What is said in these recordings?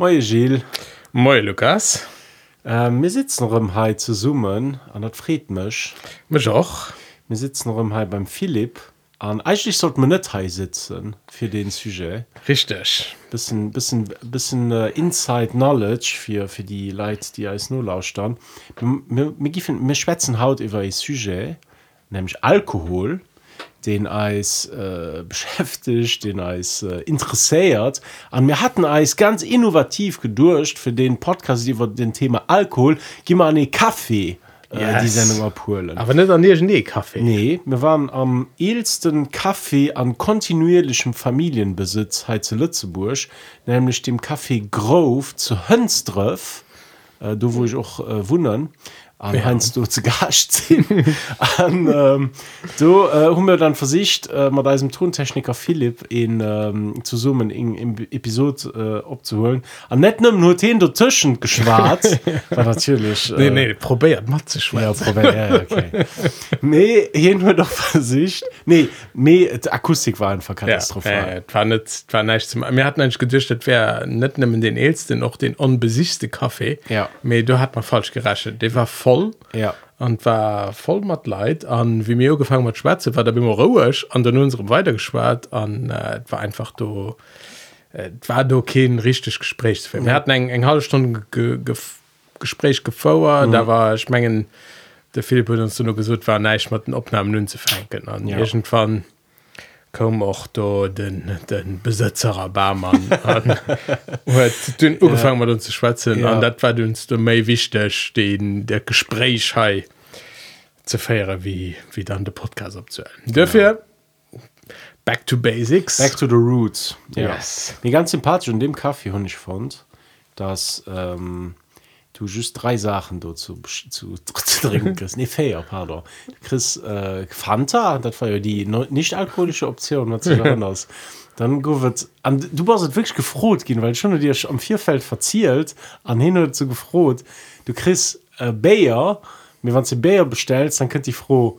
Moje Gilles, Moi Lukas äh, wir sitzen rum hier zu summen an dat Friedmech. Mech och Wir sitzen rum hier beim Philipp. An eigentlich sollte man nicht hier sitzen für den Sujet. richtig Bisschen, bisschen, bisschen äh, Inside Knowledge für, für die Leute, die als nur lauschen. Wir, wir, wir, wir schwätzen heute über ein Sujet, nämlich Alkohol, den als äh, beschäftigt, den als äh, interessiert. Und wir hatten als ganz innovativ gedurcht für den Podcast über den Thema Alkohol, gehen wir an den Kaffee äh, Yes. die Sendung abholen. aber net an nie Kaffee Nee, wir waren am eelsten Kaffee an kontinuierlichem Familienbesitz hier zu Lützeburg, nämlich dem Café Grove zu Hönsdröff, äh, da wo ich auch äh, wundern, an ja. Heinz du zu Gast sind. und, ähm, da äh, haben wir dann versicht, äh, mit diesem Tontechniker Philipp in, ähm, zu summen in, in Episode äh, abzuholen. Und nicht nur den dazwischen geschwart, war natürlich. Äh, nee, nee, probiert mat ze ja, schwer probier, ja, okay. nee, hier nur doch Versicht. Nee, nee, die Akustik war einfach katastrophal. äh, war net war nicht zum mir hatten eigentlich gedichtet wer net nimmen den eelsten noch den unbesichte Kaffee Ja. me du hat man falsch geraschet der war voll voll. Ja. Und war voll mat leid. An wie mir gefangen hat schwarze war da immer ruhigisch an dann unserem weitergeschwart an äh, war einfach du äh, war du kein richtig gesprächsfilm wir hatten eng eng halbe stunde ge, ge, gespräch gefauer mhm. da war schmengen der philipp uns nur gesucht war neisch mat den opnahmen nun zu fenken an ja. irgendwann ja kom auch do den den Besitzer Barmann an ugefangen mat uns zu schwatzen Ja. an dat war uns du méi wichtech den der Gespräch hei ze feiere wie wie dann der Podcast abzuhlen dafür back to basics Back to the roots. Ja. Yes. Mir ganz sympathisch in dem Kaffee habe ich fand, dass ähm, du just drei Sachen dazu zu, zu trinken kriegst. Nee, fair, pardon. Du kriegst äh, Fanta, das war ja die nicht alkoholische Option, was sich anders. Dann wird an du warst halt wirklich gefroht gehen, weil schon dir am Vierfeld verzielt, an hin und zu gefroht. Du kriegst äh, Bayer, mir wenn du Bayer bestellst, dann könnt ihr froh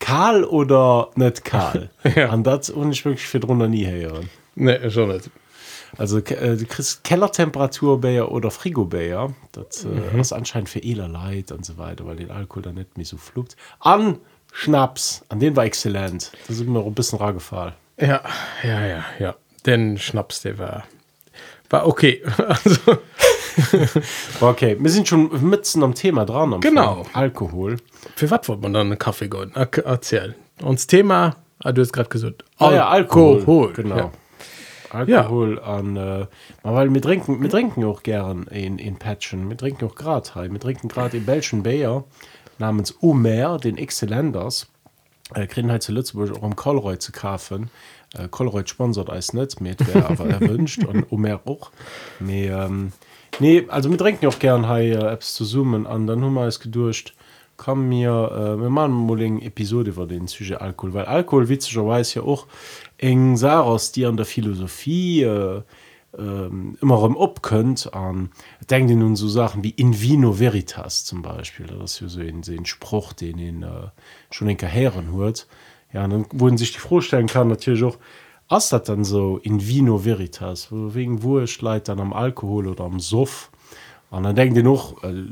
Karl oder nicht Karl. Ja. Und das und ich wirklich für drunter nie hören. ne schon net Also äh, du kriegst Kellertemperaturbäer oder Frigobäer. Das äh, ist anscheinend für eler Leid und so weiter, weil den Alkohol dann nicht mehr so flugt. An Schnaps, an den war exzellent. Das ist mir ein bisschen rar gefallen. ja ja ja ja den Schnaps der war war okay also Okay, wir sind schon mitten am Thema dran. Am Genau. Anfang. Alkohol. für wat wollt man dann einen Kaffee go erzählen uns Thema ah, du hast gerade gesagt Ah ja, Alkohol. Alkohol. Genau. ja. Alkohol an äh, weil wir trinken wir trinken auch gern in, in Patchen. Wir trinken auch grad heim wir trinken gerade in Belgischen Bayer namens Omer den Exzellenders äh, kriegen halt zu Lützburg auch um Kolroy zu kaufen. Äh, Kolroy sponsert als nicht mit wer aber erwünscht und Omer auch. Wir, ähm, nee also wir trinken auch gern hier äh, Apps zu zoomen an. Dann haben wir es gedurcht kann mir äh, mal eine Episode über den Sujet Alkohol weil Alkohol witzigerweise ja auch eng Saros die an der Philosophie äh, ähm, immer im op könnt an denkt ihr nun so Sachen wie in vino veritas zum Beispiel das ist ja so ein, ein Spruch den ihn äh, schon in Karrieren hört. Ja dann wurden sich die vorstellen kann natürlich auch was das dann so in vino veritas? Wegen wo es leid dann am Alkohol oder am und dann denkt ihr noch äh,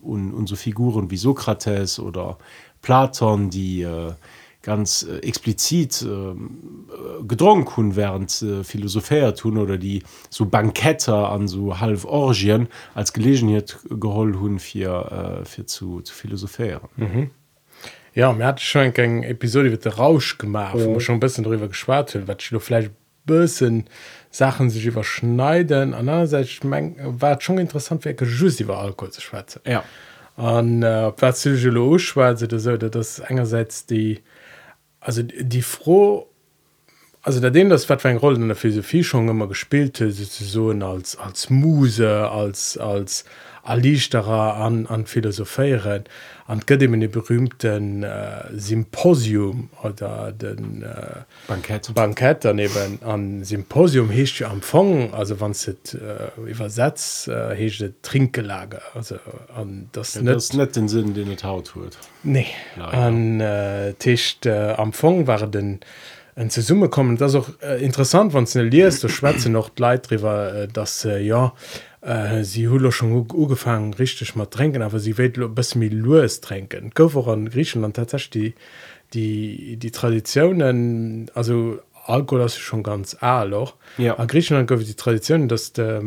und, und so Figuren wie Sokrates oder Platon die äh, ganz äh, explizit ähm, äh, gedrungen hun während äh, Philosophier tun oder die so Banketter an so halb Orgien als Gelegenheit geholt hun für, äh, für zu, zu philosophieren. Mhm. ja mir hat schon eng Episode wird der Rausch gemacht wo man schon ein bisschen darüber hat wat du vielleicht bisschen Sachen sich überschneiden andererseits ich mein, war schon interessant wie just über Alkohol zu schwätzen Ja. an äh, was psychologisch war so das einerseits die also die froh also da dem das wat für eine Rolle in der Philosophie schon immer gespielt hat, sozusagen als als Muse als als erleichtern an, an Philosophieren. Und gibt eben den berühmten äh, Symposium oder den äh, Bankett. Bankett daneben. An Symposium heißt ja Empfang, also wenn es äh, übersetzt, äh, heißt es Trinkgelage. Also, an das Ja, nicht das ist nicht den Sinn, den es haut wird. Nee, Leider. an äh, äh, am Fong waren den en ze Summe kommen das ist auch äh, interessant wann ze liest der Schweze noch Leiit drüber äh, dass äh, ja äh, sie hulle schon ugefangen richtig mal trinken aber sie will bis mir Louis trinken Gower an Griechenland tatsächlich die die die Traditionen also Alkohol das ist schon ganz all auch Ja. an Griechenland gouf die Tradition dass der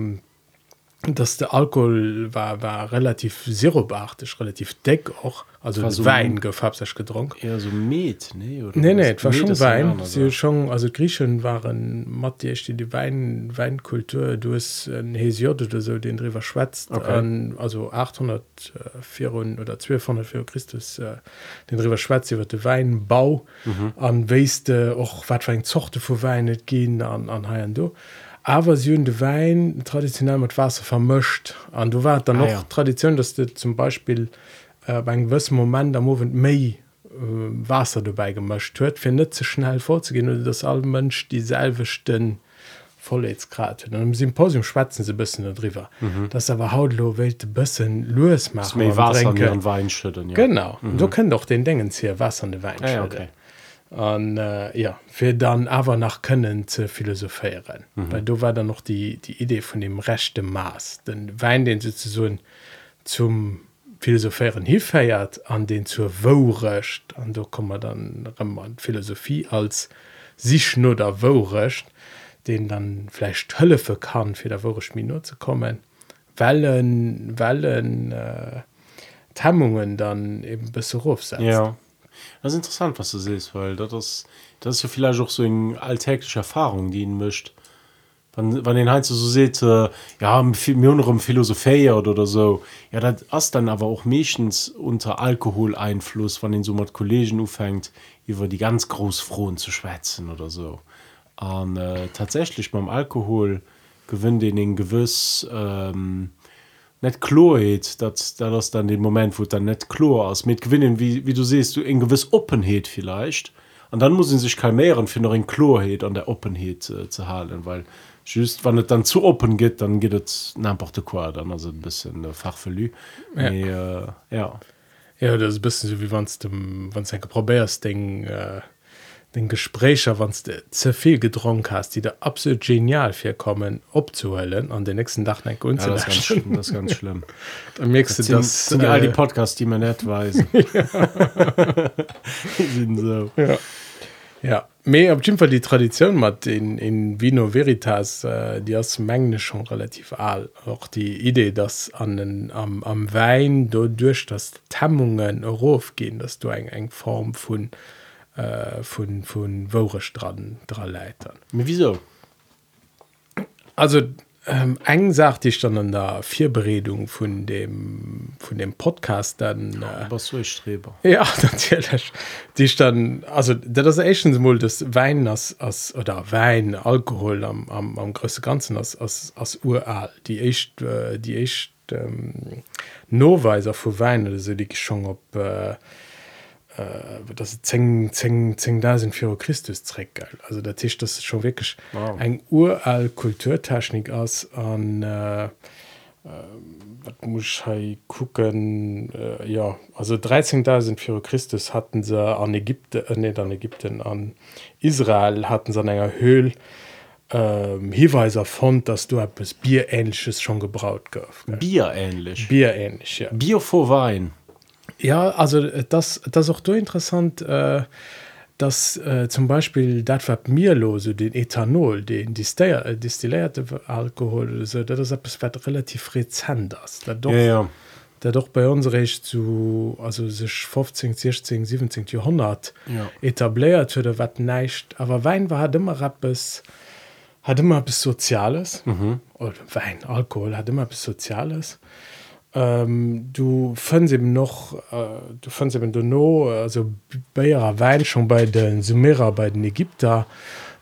dass der Alkohol war war relativ sirupartig relativ deck auch also War so Wein gefab sich gedrunken Eher so Met, nee? Oder Nee, nee, es war schon Wein. Sie schon, also Griechen waren Matthias, die die Wein, Weinkultur, du hast ein Hesiod oder so, den drüber schwätzt, Okay. also 804 oder 1200 vor Christus, äh, den drüber schwätzt über den Weinbau, Mhm. an weißt du auch, was für ein Zochte von Wein gehen an, an und da. Aber sie haben den Wein traditionell mit Wasser vermischt. Und du war dann Ah, noch ja. Tradition, dass du zum Beispiel äh, bei einem gewissen Moment am Abend mehr äh, Wasser dabei gemischt wird, für nicht zu schnell vorzugehen oder dass alle Menschen dieselbesten Vollheitsgrad haben. Und im Symposium schwätzen sie ein bisschen darüber. Mhm. Das aber hautlo will ein bisschen los machen. Das mehr beim Wasser ihren Wein schütten, ja. Genau. Mhm. Du könnt doch den Dingen hier Wasser in den Wein Ah, ja, schütten. okay. Und äh, ja, für dann aber nach können zu philosophieren. Mhm. Weil du war dann noch die, die Idee von dem rechten Maß. Den Wein, den sozusagen zum Philosophieren hilfeiert, an den zur Worecht. Und da kommen wir dann an Philosophie als sich nur der Worecht, den dann vielleicht helfen kann, für der Worecht Minute zu kommen. Wellen, Wellen, äh, Hemmungen dann eben besser aufsetzen. Ja. Das ist interessant, was du siehst, weil das ist, das ist ja vielleicht auch so eine alltägliche Erfahrung, die ihn mischt. Wenn, wenn den halt so sieht, äh, ja, mir unserem Philosophie oder so, ja, das ist dann aber auch meistens unter Alkoholeinfluss, wenn den so mit Kollegen anfängt, über die ganz Großfrohen zu schwätzen oder so. Und äh, tatsächlich beim Alkohol gewinnt den einen gewiss, ähm, net chlorheet dat da das dann den moment wo dann net chlor aus mit gewinnen wie wie du siehst du en gewiss openheet vielleicht und dann muss ihn sich kalmieren für noch en chlorheet an der openheet äh, zu halen weil just wann het dann zu open geht dann geht het n'importe quoi dann also ein bisschen äh, fachverlü Ja. ja. äh, ja Ja, das ist ein bisschen so wie wenn du wenn's ein probärst den äh, den Gesprächer wann du zu viel getrunken hast die da absolut genial vorkommen abzuhellen an den nächsten Tag nicht ja, das, ist ganz, schlimm, das ist ganz schlimm. Dann merkst du das sind, das das sind ja all die äh, Podcasts die man net weiß. Die sind so. Ja. Ja. Mehr auf jeden Fall die Tradition hat in, in Vino Veritas äh, die aus Menge schon relativ all. Auch die Idee dass an den, am, am Wein durch das Hemmungen gehen dass du eng eng Form von äh, von von Worestraden dran leitern Aber wieso? Also ähm, eng sagt ich dann an der Vierberedung von dem von dem Podcast dann äh, was so ich streber. Ja natürlich. Die ich dann also das ist echt mal das Wein als, als oder Wein Alkohol am, am, am größten ganzen als, als, als ural die echt äh, die echt ähm, Noweiser für Wein oder so die ich schon ob äh, äh, das 10 10 10.000 vor Christus Zweck geil also der Tisch das ist schon wirklich Wow. ein ural Kulturtechnik aus an äh, was muss ich gucken? Äh, ja also 13.000 vor Christus hatten sie an Ägypten äh, nicht an Ägypten an Israel hatten sie an einer Höhle ähm, Hinweiser fand dass du etwas Bierähnliches schon gebraut gehst Bier ähnlich Bierähnlich ja. Bier vor Wein Ja, also äh, das, das ist auch so interessant, äh, dass äh, zum Beispiel das, was mir los, so den Ethanol, den äh, destillierte Alkohol, so, das ist etwas, was relativ rezent ist. Das doch, ja, ja. der doch bei uns recht zu, also sich 15, 16, 17. Jahrhundert Ja. etabliert wurde, was nicht. Aber Wein war immer etwas, hat immer etwas Soziales. Mhm. Oder Wein, Alkohol hat immer etwas Soziales. Ähm, du findest eben noch, äh, du findest eben no, also Bayer Wein schon bei den Sumerer, bei den Ägypter.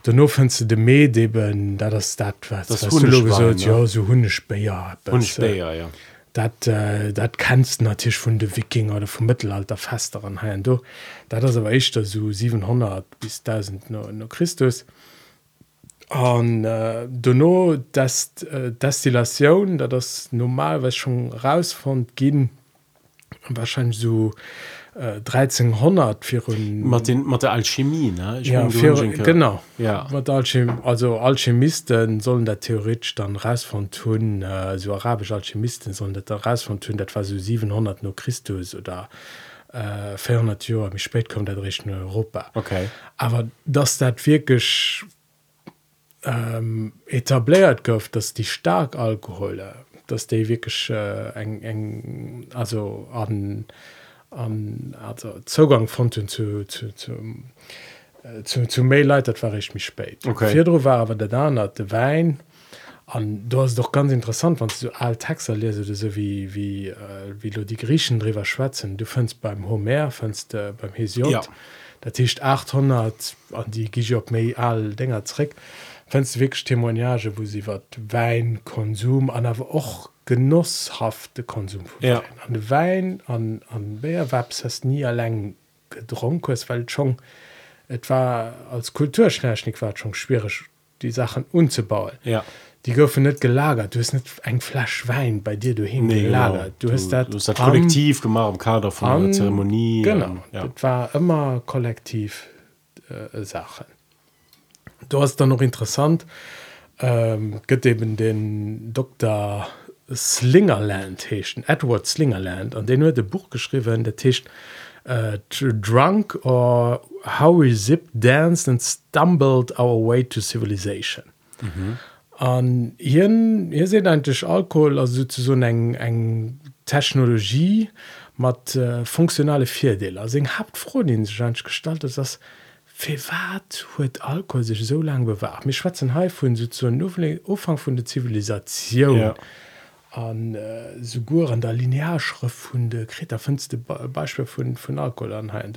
Danach findest du den Med eben, da das das, was, Das du gesagt ne? ja, so und Speyer ja dat äh, dat kennst natürlich von de Wikinger oder vom Mittelalter festeren ha du da das aber echt so 700 bis 1000 no, no Christus an äh, du no das äh, Destillation da das normal was schon raus von gehen wahrscheinlich so äh, 1300 für Martin der Alchemie ne? Ja, für, genau. Ja. Alchem also Alchemisten sollen der theoretisch dann raus von tun äh, so arabische Alchemisten sollen da raus von tun das war so 700 nur Christus oder äh, 400 Jahre wie spät kommt der Richtung Europa. Okay. Aber dass das wirklich ähm, etabliert gouf dass die stark Alkohole dass die wirklich äh, eng eng also an an also Zugang fanden zu zu, zu äh, zu, zu Mail leitet war ich mich spät Okay. Vierdro war aber der dann hat der Wein an du hast doch ganz interessant wann du all Texter lese du so wie wie äh, wie du die Griechen drüber schwätzen du findst beim Homer findst äh, beim Hesiod Ja. der Tisch 800 an die gi op méi all Dinger trick findst du wirklich Témoignage wo sie wat Weinkonsum an aber och genusshafte Konsum von Ja. Wein. an Wein an an Bärwebs hast nie allein gedrunken weil schon et war als Kulturschnärschnick war schon schwierig die Sachen unzubauen ja die goufen net gelagert du hast net eng Flasch Wein bei dir du hin nee, genau. gelagert du hast dat du hast das am- kollektiv gemacht am Kader von an- der Zeremonie genau und, ja. das war immer kollektiv äh, Sachen du hast dann noch interessant ähm, gibt eben den Dr Slingerland heschen Edward Slingerland an den hue de Buch geschrieben der Tisch äh, drunk or how we zip danced and stumbled our way to civilization. An hier hier seht eigentlich Alkohol also zu so eng eng Technologie mat äh, funktionale Vierdeler also eng habt froh den sich eigentlich gestaltet das für wat huet Alkohol sich so lange bewahrt? Mir schwatzen Hai von so zu Ufang von der Zivilisation. Ja. an äh, sogur an der Linearschrift von der Kreta findste Beispiel von von Alkohol anheim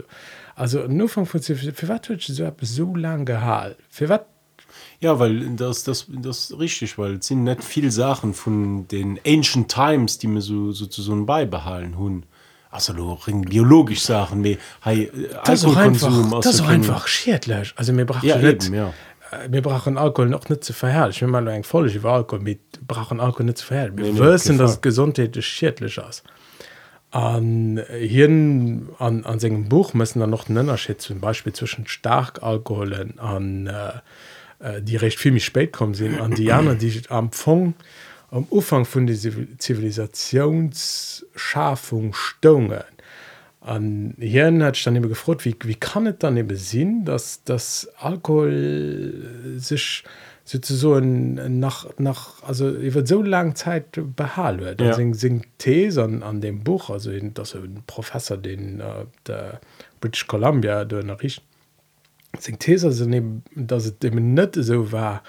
also nur von von Zivil- für wat huet so etwas so lang gehalt? Für wat? Ja, weil das, das, das ist richtig, weil es sind nicht viele Sachen von den Ancient Times, die mir so sozusagen beibehalten haben. Also biologisch Sachen, wie hey, das ist einfach, das ist einfach schiedlech also mir bra Ja, eben, ja. wir brauchen Alkohol noch nicht zu verherrlich wenn man voll über Alkohol. Mit brauchen Alkohol nicht zu verherrlichen wir Nee, wissen dass Gesundheit schädlich ist. An hier an, an seinem Buch müssen dann noch einen Unterschied zum Beispiel zwischen Starkalkoholen an äh, äh, die recht viel mich spät kommen sind an die anderen die am Fong am Ufang von der Zivil- Zivilisationsschaffung stungen an hier hat ich dann eben gefragt wie, wie kann es dann eben sinn dass das Alkohol sich sozusagen nach nach also über so lange Zeit behalen wird Ja. ja. sing, sing These an, an dem Buch also das ein Professor den äh, der British Columbia der Nachricht sing These sind eben dass es eben nicht so war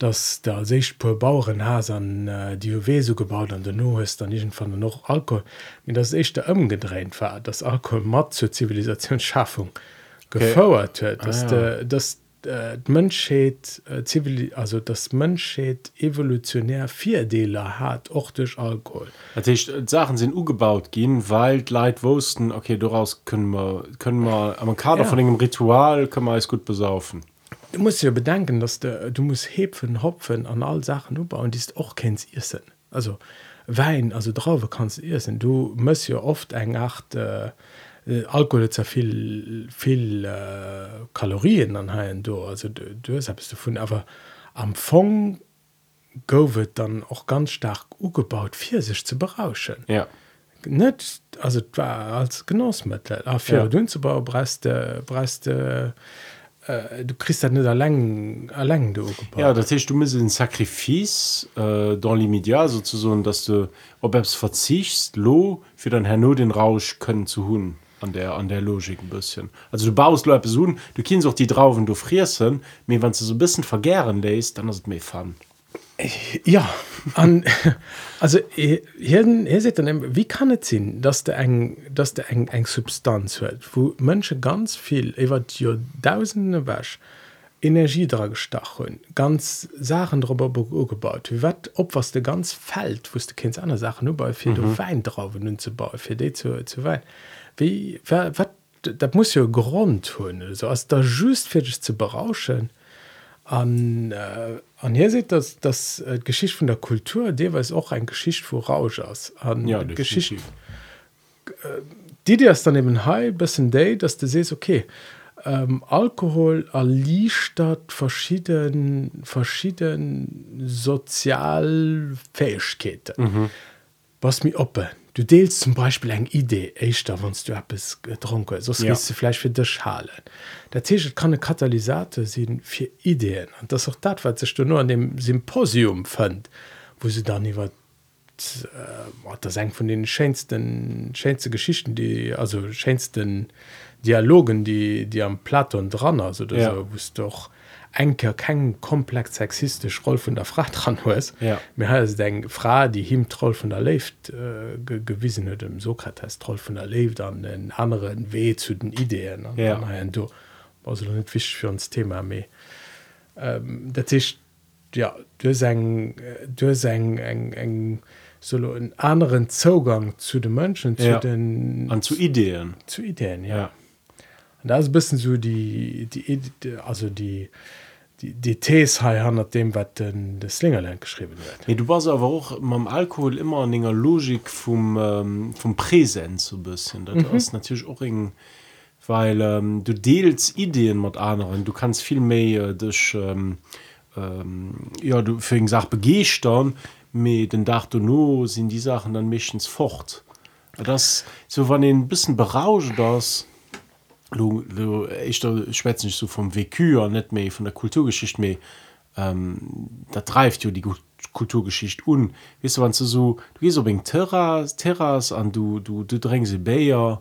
dass der sich pur Bauuren has an äh, die UW so gebaut an der no ist dann nicht von noch Alkohol wie das echt umgedreht war das Alkohol mat zur Zivilisationsschaffung gefauert okay. dass Ah, ah, ja. das äh, Menschheit äh, zivil also das Menschheit evolutionär vier Deler hat auch durch Alkohol heißt, äh, Sachen sind umgebaut gehen, weil Leute wussten, okay, daraus können wir, können wir am Kader Ja. von einem Ritual können wir alles gut besaufen. Du musst ja bedenken dass der du musst Hepfen hopfen an all Sachen umbauen die ist auch kennst Issen also Wein also drauf kannst du Issen du musst ja oft eng acht äh, äh, Alkohol hat ja viel viel äh, Kalorien anheilen du also du, du hast du aber am Fong wird dann auch ganz stark umgebaut für sich zu berauschen Ja. net also das war als Genossmittel afir Ja. ja. dünzebau brest brest äh, äh, du christ net erläng erläng du Ja, das heißt, du musst ein Sacrifice äh, dans l'immédiat sozusagen, dass du, ob es verzichtst, lo, für dein Herr den Rausch können zu hun an der, an der Logik ein bisschen. Also du baust Leute so, du kannst auch die Trauben, du frierst, aber wenn du so ein bisschen vergären lässt, dann ist es mehr Fun. ja an also hier, hier se wie kann et sinn dass der eng dass der eng eng Substanz huet wo Mënsche ganz viel iwwer jo tausende wäsch Energiedra gestach hun ganz Sachen darüber gebaut. wie wat op was de ganz fällt, wost du kind andere Sachen über viel mhm. du wein drauf nun zu bauen für de zu zu wein wie wat dat muss jo Grund hunn so als da just fertig zu berauschen an äh, an hier seht das das äh, geschicht von der kultur der war auch ein geschicht vor rausch aus. An ja, geschichte äh, die dir dann eben he bis day dass du sest okay ähm, Alkohol erliefert verschieden verschieden Sozialfähigkeiten. Mhm. was mir oppe du deelst zum Beispiel eng Idee echt da wannst du es getrunken so ja. du vielleicht für der Schale der Tisch kann eine Katalysate sind für Ideen und das auch dat was du nur an dem Symposium fand wo sie dann über äh, das eng von den schönsten schönste Geschichten die also schönsten Dialogen die die am Platon dran also ja. so, doch enker kein komplex sexistisch roll von der Frau dran ist ja. mir den Frau die him troll von der lebt äh, ge gewiesen hat dem Sokrates troll von der lebt an den anderen weh zu den Ideen ja. du also nicht wichtig für uns Thema mehr ähm, der Tisch ja du eng du eng eng eng solo einen anderen Zugang zu den Menschen zu ja. den an zu Ideen zu Ideen ja, ja. Und da ist bisschen so die die also die die die Tees han dem wat den de Slingerland geschrieben wird. Nee, du warst aber auch mam Alkohol immer an enger Logik vom ähm, vom Präsent so bisschen. Das mhm. ist natürlich auch eng weil ähm, du deelst Ideen mat anderen. Du kannst viel mehr äh, durch ähm, ähm, ja du für Sach begehst dann mit den Dach du no sind die Sachen dann mischens fort. Das so wann den bisschen berauscht das ich schwätze nicht so vom Wekür net mehr von der Kulturgeschicht mehr. Ähm, da treibt ja die Kulturgeschicht un. Wis wann du so du gehst wegen Terras Terras an du du du drängst Bayer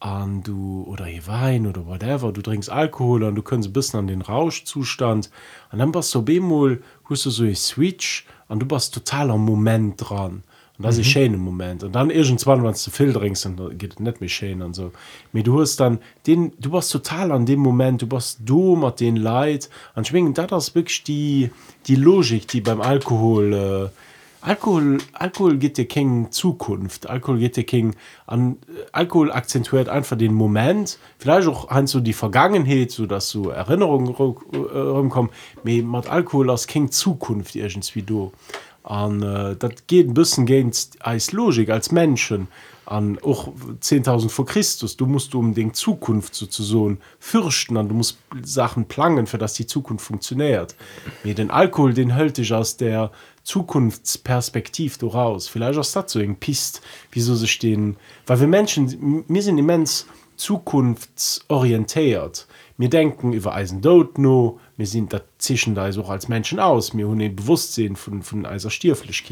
an du oder je Wein oder whatever du trinkst Alkohol an du kannst bis an den Rauschzustand. An dann was so Bemol hust du so e Switch an du bist total am Moment dran und das mhm. ist schön im Moment. Und dann irgendwann wenn du zu viel trinkst dann geht nicht mehr schön und so. Mir du hast dann den du warst total an dem Moment du bist du mit den Leid. Und schwingen das wirklich die die Logik die beim Alkohol äh, Alkohol Alkohol geht dir King Zukunft. Alkohol geht dir King an Alkohol akzentuiert einfach den Moment. Vielleicht auch ein so die Vergangenheit so dass so Erinnerungen rumkommen. Mit Alkohol aus King Zukunft irgendwie du an äh, dat geht ein bisschen gegen als Logik als Menschen an auch 10.000 vor Christus du musst um den Zukunft sozusagen fürchten an du musst Sachen planen für dass die Zukunft funktioniert. Mit den Alkohol den hält ich aus der Zukunftsperspektiv daraus vielleicht auch dazu pisst wieso sie stehen weil wir Menschen mir sind immens zukunftsorientiert. Mir denken über Eisen dort no wir sind dazwischen da auch als Menschen aus. Mir hun Bewusstsein von von eiser Stierflisch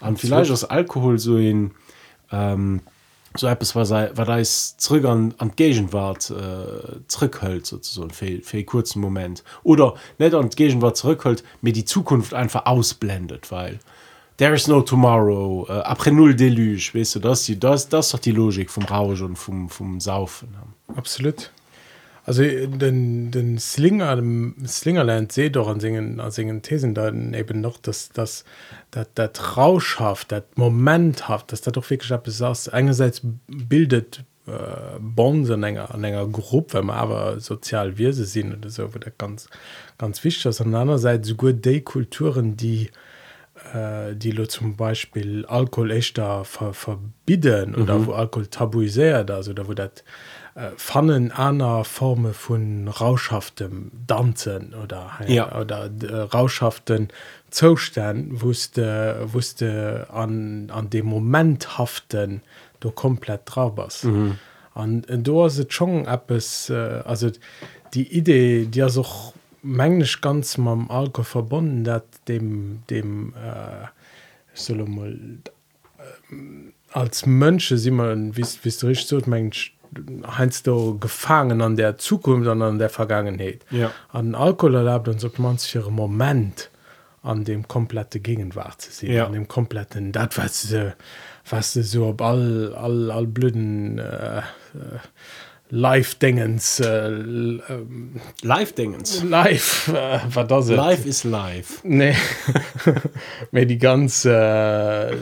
an vielleicht aus Alkohol so in ähm, so etwas was war da ist zurück an an Gegenwart äh, zurückhält sozusagen für, für kurzen Moment. Oder nicht an Gegenwart zurückhält mir die Zukunft einfach ausblendet weil there is no tomorrow äh, après null deluge weißt du das die das das hat die Logik vom Rausch und vom vom Saufen absolut also den den Slinger dem Slingerland se doch an singen an singen Thesen da eben noch dass das der Trauschhaft dat momenthaft dass der doch wirklich besaß einerseits bildet äh, Bonsen enger an enger Gruppe wenn man aber sozial se sind oder so wird ganz ganz wichtig ist an andererseits so gut de Kulturen die äh, die lo zum Beispiel Alkohol echt da ver verbieden mhm. oder wo Alkohol tabuisiert also da wo dat äh, fannen einer Forme von rauschhaftem Danzen oder ja. oder äh, rauschhaften Zustand wusste wusste an, an dem momenthaften du komplett drauf was mhm. an du hast schon App es äh, also die Idee die ja so mengglisch ganz ma Alko verbunden dat dem dem äh, mal, äh, als man wie wie du rich so mensch heinst du gefangen an der Zukunft sondern an der Vergangenheit ja. an Alkohol erlaubt uns ob man sich Moment an dem komplette Gegenwart zu sehen ja. an dem kompletten dat was was so ob all all, all blöden äh, äh, Live-Dingens äh, ähm, Live-Dingens. live äh, war das it? Live is live. Nee. mir die ganz äh,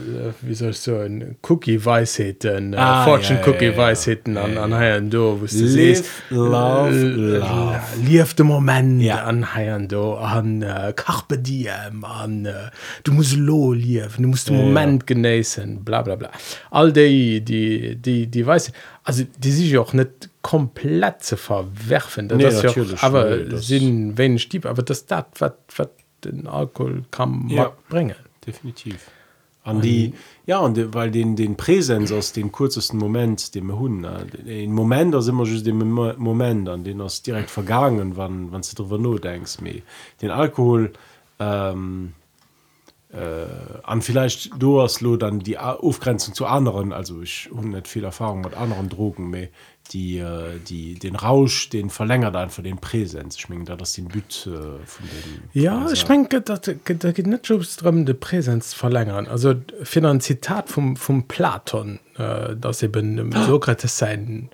wie soll ich so ein Cookie Weisheiten äh, Ah, Fortune ja, ja, ja. Weisheiten an an Haien do du Live, love, äh, love. lief de moment Ja. an Haien do an äh, Carpe diem an äh, du musst lo liefen du musst den. Moment genießen bla bla bla all die die die die weiß also die sich ja auch nicht komplett zu verwerfen Nee, das ist ja auch, aber nee, das- sind wenig Stieb aber das dat was was den Alkohol kann Ja. ja. bringen definitiv an die ja und die, weil den den Präsenz aus den kurzesten Moment dem hun den Moment da immer just dem Mo- Moment an den aus direkt vergangen wann wann du darüber nur denkst me den Alkohol ähm, äh, an vielleicht du hast lo dann die Aufgrenzung zu anderen also ich hun nicht viel Erfahrung mit anderen Drogen mehr die äh, die den Rausch den verlängert einfach den Präsenz ich mein, da das den Büt äh, von den Ja, also, ich meine, da geht nicht so darum, die Präsenz zu verlängern. Also, für ein Zitat vom, vom Platon, äh, dass eben Sokrates sein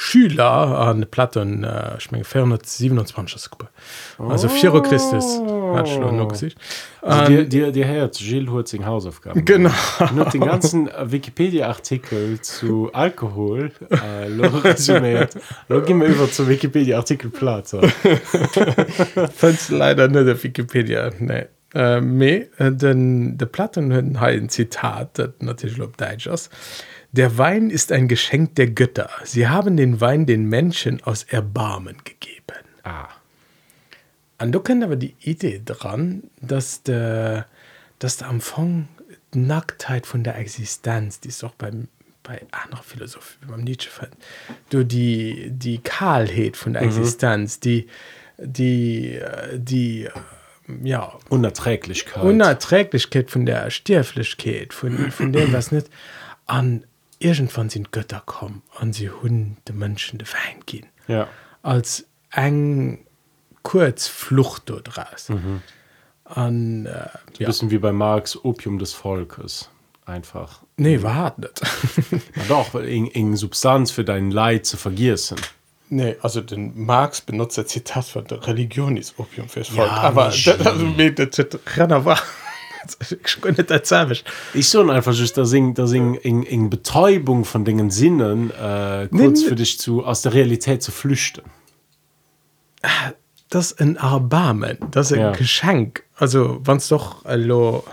Schüler an Platon, äh, ich meine, 427. Gruppe. Also, 4 Uhr Christus, hat schon noch gesehen. Also dir, dir, dir hört Gilles seine Hausaufgaben. Genau. Und den ganzen äh, Wikipedia-Artikel zu Alkohol äh, resümiert. Gehen wir über zu Wikipedia-Artikel Plato. Find's leider nicht auf Wikipedia, nee. Äh, me, äh, den, der Platon hat ein Zitat, das natürlich auf Deutsch ist. Der Wein ist ein Geschenk der Götter. Sie haben den Wein den Menschen aus Erbarmen gegeben. Ah. Und du kennst aber die Idee dran, dass der, dass der Anfang Nacktheit von der Existenz, die ist auch beim, bei anderen Philosophen, beim Nietzsche fand, du die, die Kahlheit von der Existenz, die, die, die, äh, ja, Unerträglichkeit. Unerträglichkeit von der Stierflichkeit, von, von dem, was nicht an irgendwann sind Götter kommen und sie hun de Menschen de Wein gehen. ja. Als eng Kurzflucht dort raus. Mhm. An, äh, Ein ja. bisschen wie bei Marx Opium des Volkes. Einfach. Nee, war nicht. Ja, doch, eng Substanz für dein Leid zu vergießen. nee, also den Marx benutzt das Zitat von der Religion ist Opium fürs Volk. Ja, aber das, also, mir, das, das Renner war. ich kann nicht erzählen. Ich so einfach just da sing da sing eng eng Betäubung von dingen Sinnen äh, kurz Nee, für dich zu aus der Realität zu flüchten. das ist ein Erbarmen, das ist ein Ja. Geschenk. Also, wenn es doch, also,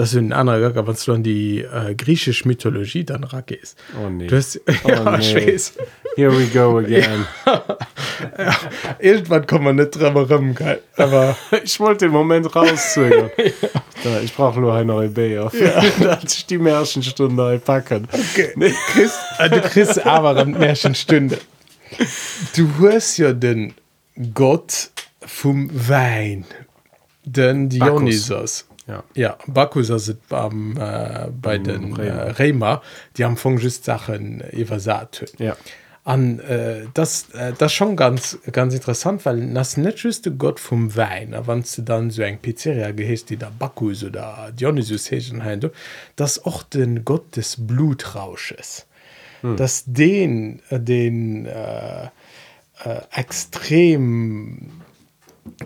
das ist ein anderer Gag, wenn du an die äh, griechische Mythologie dann rangehst. Oh nee. Du hast, Oh, ja, nee. Here we go again. Irgendwann kommen wir nicht drüber rum, geil. Aber ich wollte den Moment rauszögern. da, ich brauche nur eine neue Bayer. Ja. ich die Märchenstunde packen. okay. du, kriegst, äh, du kriegst aber eine Märchenstunde. Du hast ja den Gott vom Wein, den Dionysos. Ja. Ja, Bakus ist am, äh, bei den Rema. äh, Rema, die haben von just Sachen übersat. Ja. An äh, das äh, das schon ganz ganz interessant weil das nicht just der Gott vom Wein wann du dann so ein Pizzeria gehst die da Bakus oder Dionysus hein, du, das auch den Gott des Blutrausches hm. dass den äh, den äh, äh, extrem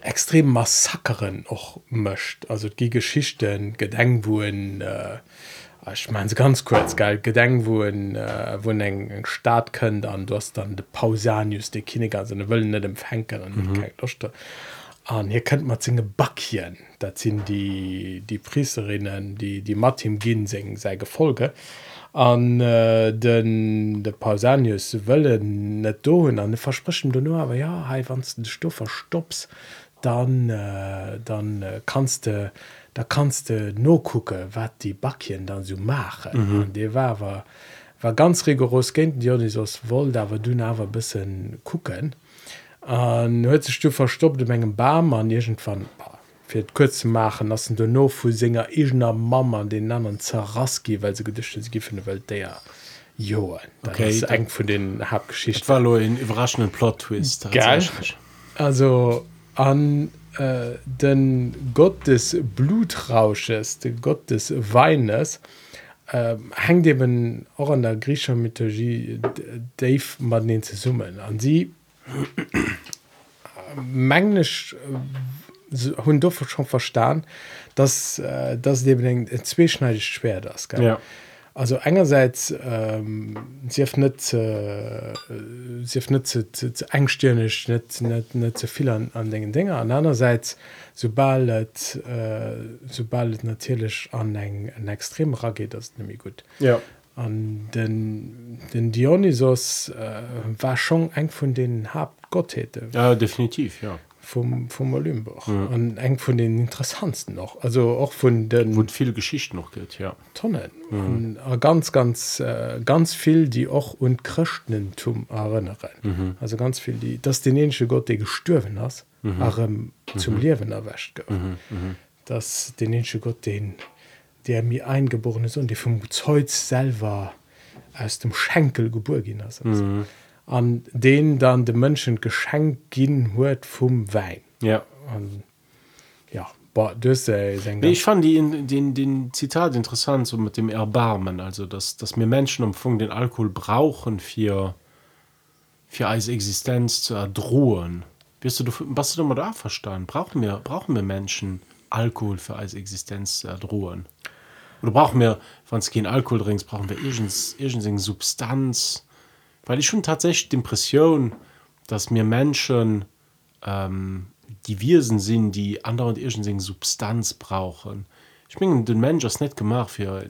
extrem Massakeren auch möcht also die Geschichten Gedenkwuen äh, ich meine ganz kurz geil Gedenkwuen äh, wo eng eng Staat könnt an du hast dann de Pausanius de Kinder seine Wellen net empfänken mhm. an hier könnt man zinge Backien. Dat sind die die Priesterinnen die die Martin Ginsing sei Gefolge an äh, den de Pausanius wëllen net doen an de versprichen du nur aber ja he wann den Stoffer stopps dann äh, dann äh, kannst du da kannst du no gucke wat die Backien dann so machen mhm. de warwer war ganz rigoros kind Dionysos woll dawer du nawer bisssen gucken an hue huezestu verstoppte menggem Bam an jegent van fir kurz zu machen lassen du no vu Singer igener Mama an den anderen zerraski weil se gedichte sie gifen Welt der Joen Okay, eng von den Ich Hauptgeschichte war nur ein überraschenden Plot-Twist. Geil. tatsächlich. Also an äh, den Gott des Blutrausches, den Gott des Weines, ähm, hängt eben auch an der griechischer Mythologie Dave man den zu summen an sie mengglisch hun do schon verstanden dass äh, das eben ein, ein zweischneidig schwer das gell? ja. Also einerseits ähm, sie net äh, sie net zu, zu, zu engstirnig net net net zu viel an, an den Dinge an andererseits sobald et, äh, sobald natürlich an eng en extrem geht das nämlich gut. Ja. An den den Dionysos äh, war schon eng von den Hauptgotthete ja definitiv ja vom vom Olymbuch an eng von den interessantesten noch also auch von den wo viel Geschichte noch geht ja Tonnen mhm. und ganz ganz äh, ganz viel die auch und Christentum erinnern mhm. also ganz viel die das den ähnliche Gott der gestürven hast mhm. ähm, zum mhm. Leben erwäscht mhm. mhm. dass den ähnliche Gott den der mir eingeboren ist und die vom Zeus selber aus dem Schenkel geboren ist mhm. An den dann den Menschen geschenk gehen hört vom Wein. Ja. Und, ja boah, das, äh, ist ein Nee, ich fand die in, den, den Zitat interessant so mit dem Erbarmen. Also dass, dass wir Menschen am Funk den Alkohol brauchen für für als Existenz zu erdrohen. Wirst du was du mal da verstanden? Brauchen wir brauchen wir Menschen Alkohol für als Existenz zu erdrohen? Oder brauchen wir wenn es kein Alkohol trinkst brauchen wir irgendeine Substanz weil ich schon tatsächlich die Impression dass mir Menschen ähm, die Wirsen sind die andere irgendeine Substanz brauchen. Ich mein, den Mensch ist nicht gemacht für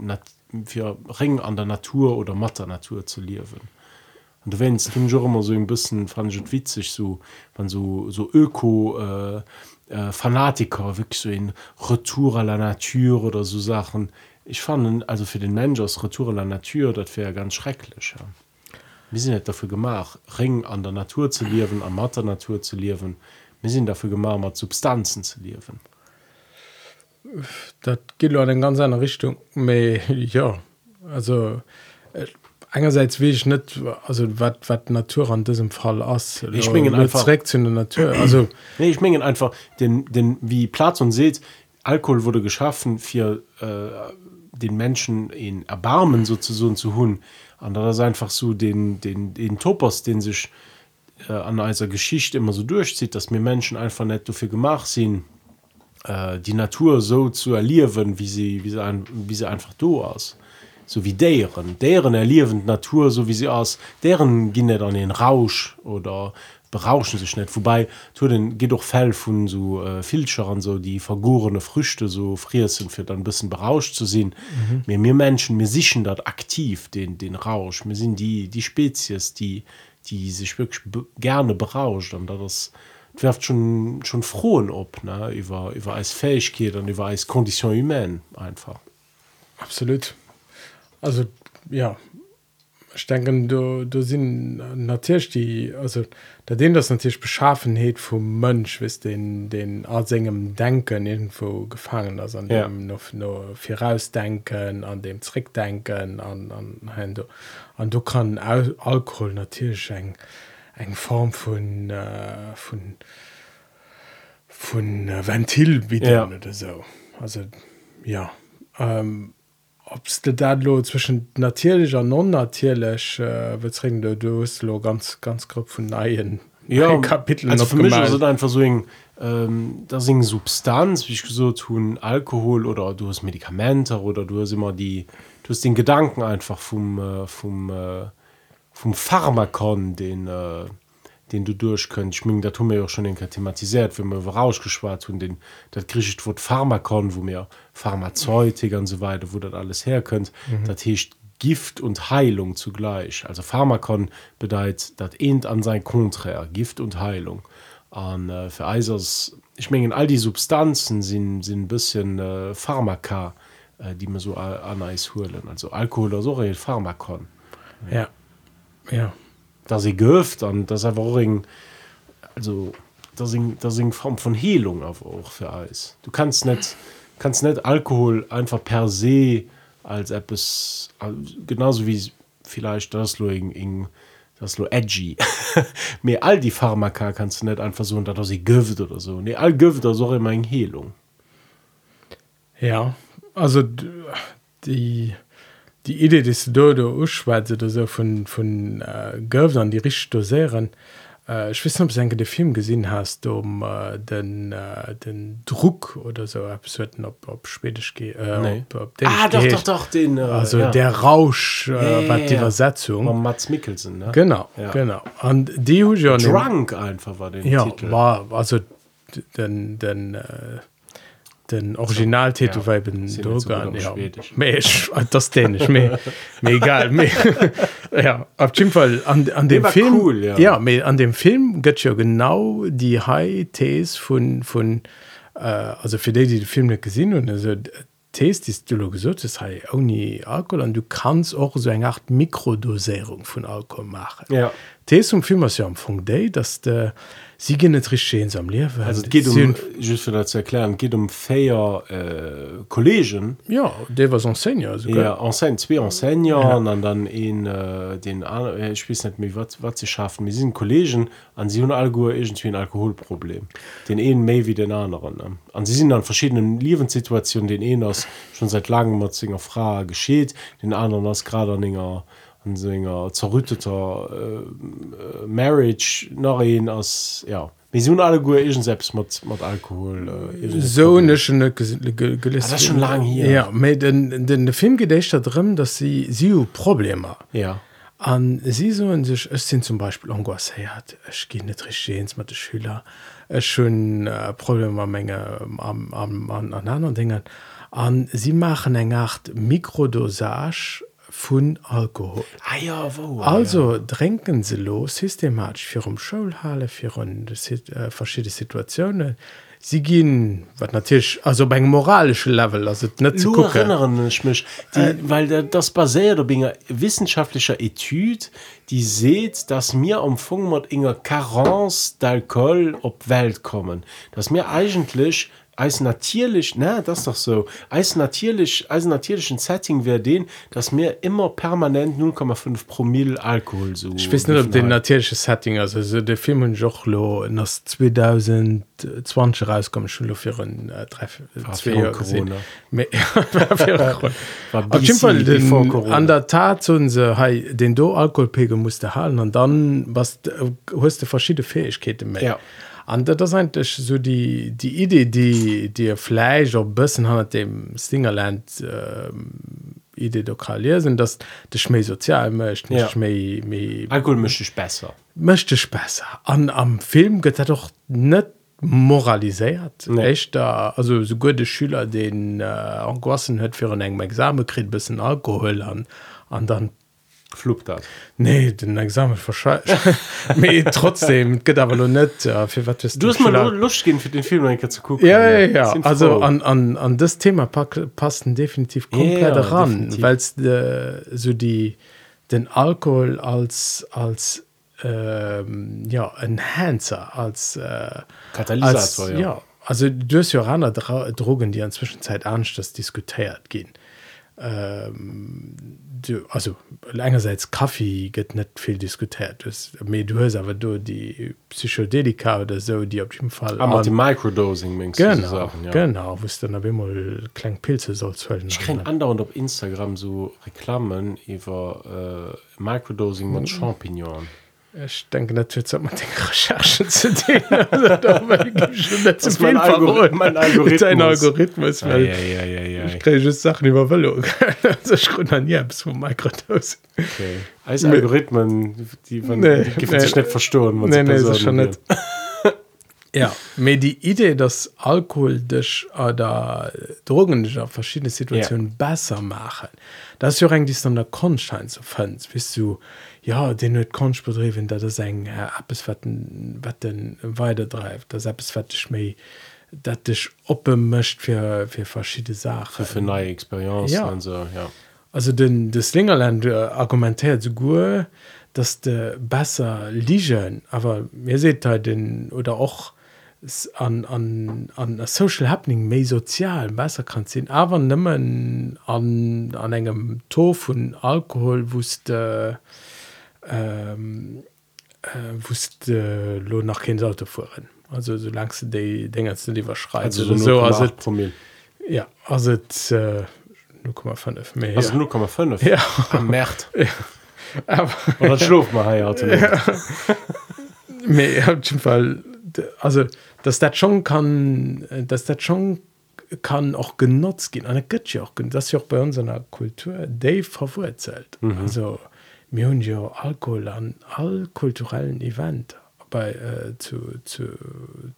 für Ring an der Natur oder Mutter Natur zu leben. Und wennst du schon immer so ein bisschen fand ich witzig so wenn so so Öko äh, äh, Fanatiker wirklich so in Retour à la Natur oder so Sachen. Ich fand also für den Mensch aus Retour à la Natur das wäre ganz schrecklich ja. Wir sind nicht dafür gemacht Ring an der Natur zu leben an Mutter Natur zu leben wir sind dafür gemacht mit Substanzen zu leben dat geht in eine ganz andere Richtung. Me, ja also äh, einerseits will ich nicht also wat wat Natur an diesem Fall aus Ich meine einfach- zu der Natur. Also Nee, ich mengen einfach den, den wie Platz und seht Alkohol wurde geschaffen für äh, den Menschen in Erbarmen sozusagen zu hun. An das ist einfach so den den den Topos den sich äh, an einer Geschichte immer so durchzieht dass mir Menschen einfach nicht dafür gemacht sind äh, die Natur so zu erlieben wie sie wie sie, ein, wie sie einfach do aus. So wie deren. Deren erliebend Natur so wie sie aus. Deren ginne dann den Rausch oder berauschen sich nicht. Wobei tu den geht doch fell von so äh, Filscheren so die vergorene Früchte so frier sind für dann ein bisschen berauscht zu sehen. Mir mir Menschen mir sichern dort aktiv den den Rausch. Mir sind die die Spezies die die sich wirklich be gerne berauscht. Und da das werft schon schon frohen op ne über über als Fähigkeit und über als Kondition humain einfach. Absolut. Also ja ich denke du du sind natürlich die also da den das natürlich beschaffenheet vom Mönch wis den den art denken irgendwo gefangen also an ja. noch nur vorausdenken an dem Trick denken an, an, an, du, an du kann Al Alkohol natürlich eng eng Form von äh, von von äh, Ventil bieten ja. oder so also ja ähm, ob's de datlo zwischen natürlich an non natürlich äh, betring du du hast lo ganz ganz grob von neien ja Kapitel also noch für mich gemalt. ist es einfach so ein, ähm, das ist eine Substanz wie ich so tun Alkohol oder du hast Medikamente oder du hast immer die du hast den Gedanken einfach vom äh, vom äh, vom Pharmakon den äh, den du durch könnt ich mein, da tun wir ja auch schon den thematisiert wenn wir rausgeschwart und den das griechische Wort Pharmakon wo mir Pharmazeutik und so weiter wo das alles herkönnt mhm. das heißt Gift und Heilung zugleich. Also Pharmakon bedeutet das end an sein Konträr Gift und Heilung. An äh, für Eisers ich mengen all die Substanzen sind sind ein bisschen äh, Pharmaka äh, die man so an Eis holen. Also Alkohol oder so Pharmakon. Ja. Ja. Da sie göft an das einfach auch ein, also das das sind Form von Heilung auch für Eis. Du kannst nicht kannst nicht Alkohol einfach per se als etwas als- genauso wie vielleicht das lo in, in das lo edgy. Mir all die Pharmaka kannst du nicht einfach so dass sie göft oder so. Nee all göft oder so immer eine Heilung. Ja also die die Idee des Dodo Uschweize oder so von von äh, Gövern die richtig dosieren ich weiß nicht ob du den Film gesehen hast um äh, den äh, den Druck oder so wird ob, ob Schwedisch geht äh, Nee. ob, ob Ah, doch, geht. doch, doch, den. Äh, also ja. der Rausch äh, Ja, ja, war die ja. Übersetzung Von Mats Mikkelsen, ne? genau Ja. genau und die hab ich ja nem- Drunk einfach war den ja Titel. war also d- den den äh, den originaltitel ja, weiben ja, das dänisch mehr, mehr egal mehr. ja auf jeden Fall an, an dem Film cool, ja, ja mehr, an dem Film gött ja genau die high Ts von von äh, also für die die den Film nicht gesehen und also test ist du gesot hey, nie Alkohol. Und du kannst auch so eine art Mikrodosierung von Alkohol machen. Ja. Test zum Film ist ja am Funk Day dass der sie richtig in seinem Leben Also es geht um, just für das zu erklären, geht um vier äh, Kollegen, ja der war sogar. ja, Enseigne, zwei Enseignants und dann in äh, den anderen, äh, ich weiß nicht mehr, was, was sie schaffen. Wir sind Kollegen und sie haben alle gut irgendwie ein Alkoholproblem. Den einen mehr wie den anderen. Ne? Und sie sind in verschiedenen Lebenssituationen. Den einen ist schon seit langem mit Frau geschieht, den anderen ist gerade an einer an so einer zerrütteter äh, äh, Marriage nach als ja wir sind alle gut irgendwie selbst mit, mit Alkohol äh, so. Ah, das ist schon lang hier. Ja, den, den, der Film geht echt darum, dass sie, sie haben Probleme ja an sie so sich es sind zum Beispiel angoiert ich gehe nicht richtig ins mit den Schüler schon äh, Probleme Menge am, am, an, an anderen Dingen an sie machen eine Art Mikrodosage von Alkohol ah ja wo Also trinken sie los systematisch für um Schulhalle für um äh, verschiedene Situationen. Sie gehen was natürlich also beim moralischen Level also nicht zu Nur gucken. erinnern ich mich, die, weil der, das basiert auf einer wissenschaftlicher Etüde, die sieht, dass wir am Funk mit einer Carence d'Alkohol auf die Welt kommen. Dass wir eigentlich als natürlich, ne, das ist doch so, als natürlich, als natürlichen Setting wäre den, dass wir immer permanent 0,5 Promille Alkohol so. Ich weiß nicht, ob den natürliche Setting also so der Film und Jochlo das 2020 rauskommen schon für ein äh, drei, zwei für Jahre gesehen. Corona. Me- Auf jeden Fall den, Corona. an der Tat so hey, den do Alkoholpegel musste halten und dann was d- hast du verschiedene Fähigkeiten mehr. Ja. an das eigentlich so die die idee die dir fleisch oder bisschen hat dem singerland äh, idee lokalier sind dass das schme sozial möchte ja. schme alkohol möchte besser möchte ich besser an am film geht er doch nicht moralisiert nee. echt da also so gute Schüler den äh, angossen hört für einen engem examen Examenkrit bisschen Alkohol an an dann Flugt das. Nee, den Examen verscheißt. Aber trotzdem, geht aber noch nicht. Ja, für was Du hast mal Lust gehen für den Film ein zu gucken. Ja, ja, ja. Also an, an, an das Thema passen definitiv komplett Ja, ran, weil es äh, so die den Alkohol als als ähm, ja Enhancer als äh, Katalysator, als, ja. ja. Also du hast ja auch andere Drogen, die inzwischen Zeit ernst das diskutiert gehen. Ähm, du, also einerseits Kaffee geht nicht viel diskutiert. Das, aber du hast aber du die Psychedelika oder so, die auf jeden Fall Aber an- die Microdosing, Genau, Sachen, ja. genau, wo es dann aber immer kleine Pilze soll. Ich kriege andauernd auf Instagram so Reklamen über äh, Microdosing Mhm. mit Champignon. Ich denke natürlich, dass man den Recherchen zu denen, also da ich schon nicht zu ist viel Algorithmus. Algorithmus, weil ja, ja, ja, ja. Ich kriege just Sachen über Velo. also ich kriege dann ja bis vom Mikrodose. Okay. Als Algorithmen, die, man, Nee, die nee. sich nicht verstehen. was Nee, nee, Personen ist schon nicht. Ja, mir die Idee, dass Alkohol dich oder Drogen dich auf verschiedene Situationen besser machen, das ist ja eigentlich dann der Konschein zu finden. Bist du, ja, den nicht Konsch betrieben, dass das ein äh, etwas, was den, weitertreibt, das etwas, was dich mehr, dat dich open opmmecht für für verschiedene Sachen für neue experience ja. so, ja. also den des Slingerland argumentiert so gut dass de besser liegen aber mir seht da den oder auch an an an social happening méi sozial besser kann sinn aber nimmen an an engem to von alkohol wusste ähm, äh, wusste lo nach kind sollte fuhren also so langst du die Dinger zu lieber schreiben Also so so also 0,8 Promille. ja also äh, 0,5 mehr also ja. 0,5 Ja. am März aber oder schluft man hier mir ja, auf jeden Fall also dass das schon kann dass das schon kann auch genutzt gehen. Eine Gö ja auch das ist ja auch bei unserer Kultur Dave verwurzelt mhm. also mir hun ja Alkohol an all kulturellen Event bei äh, zu zu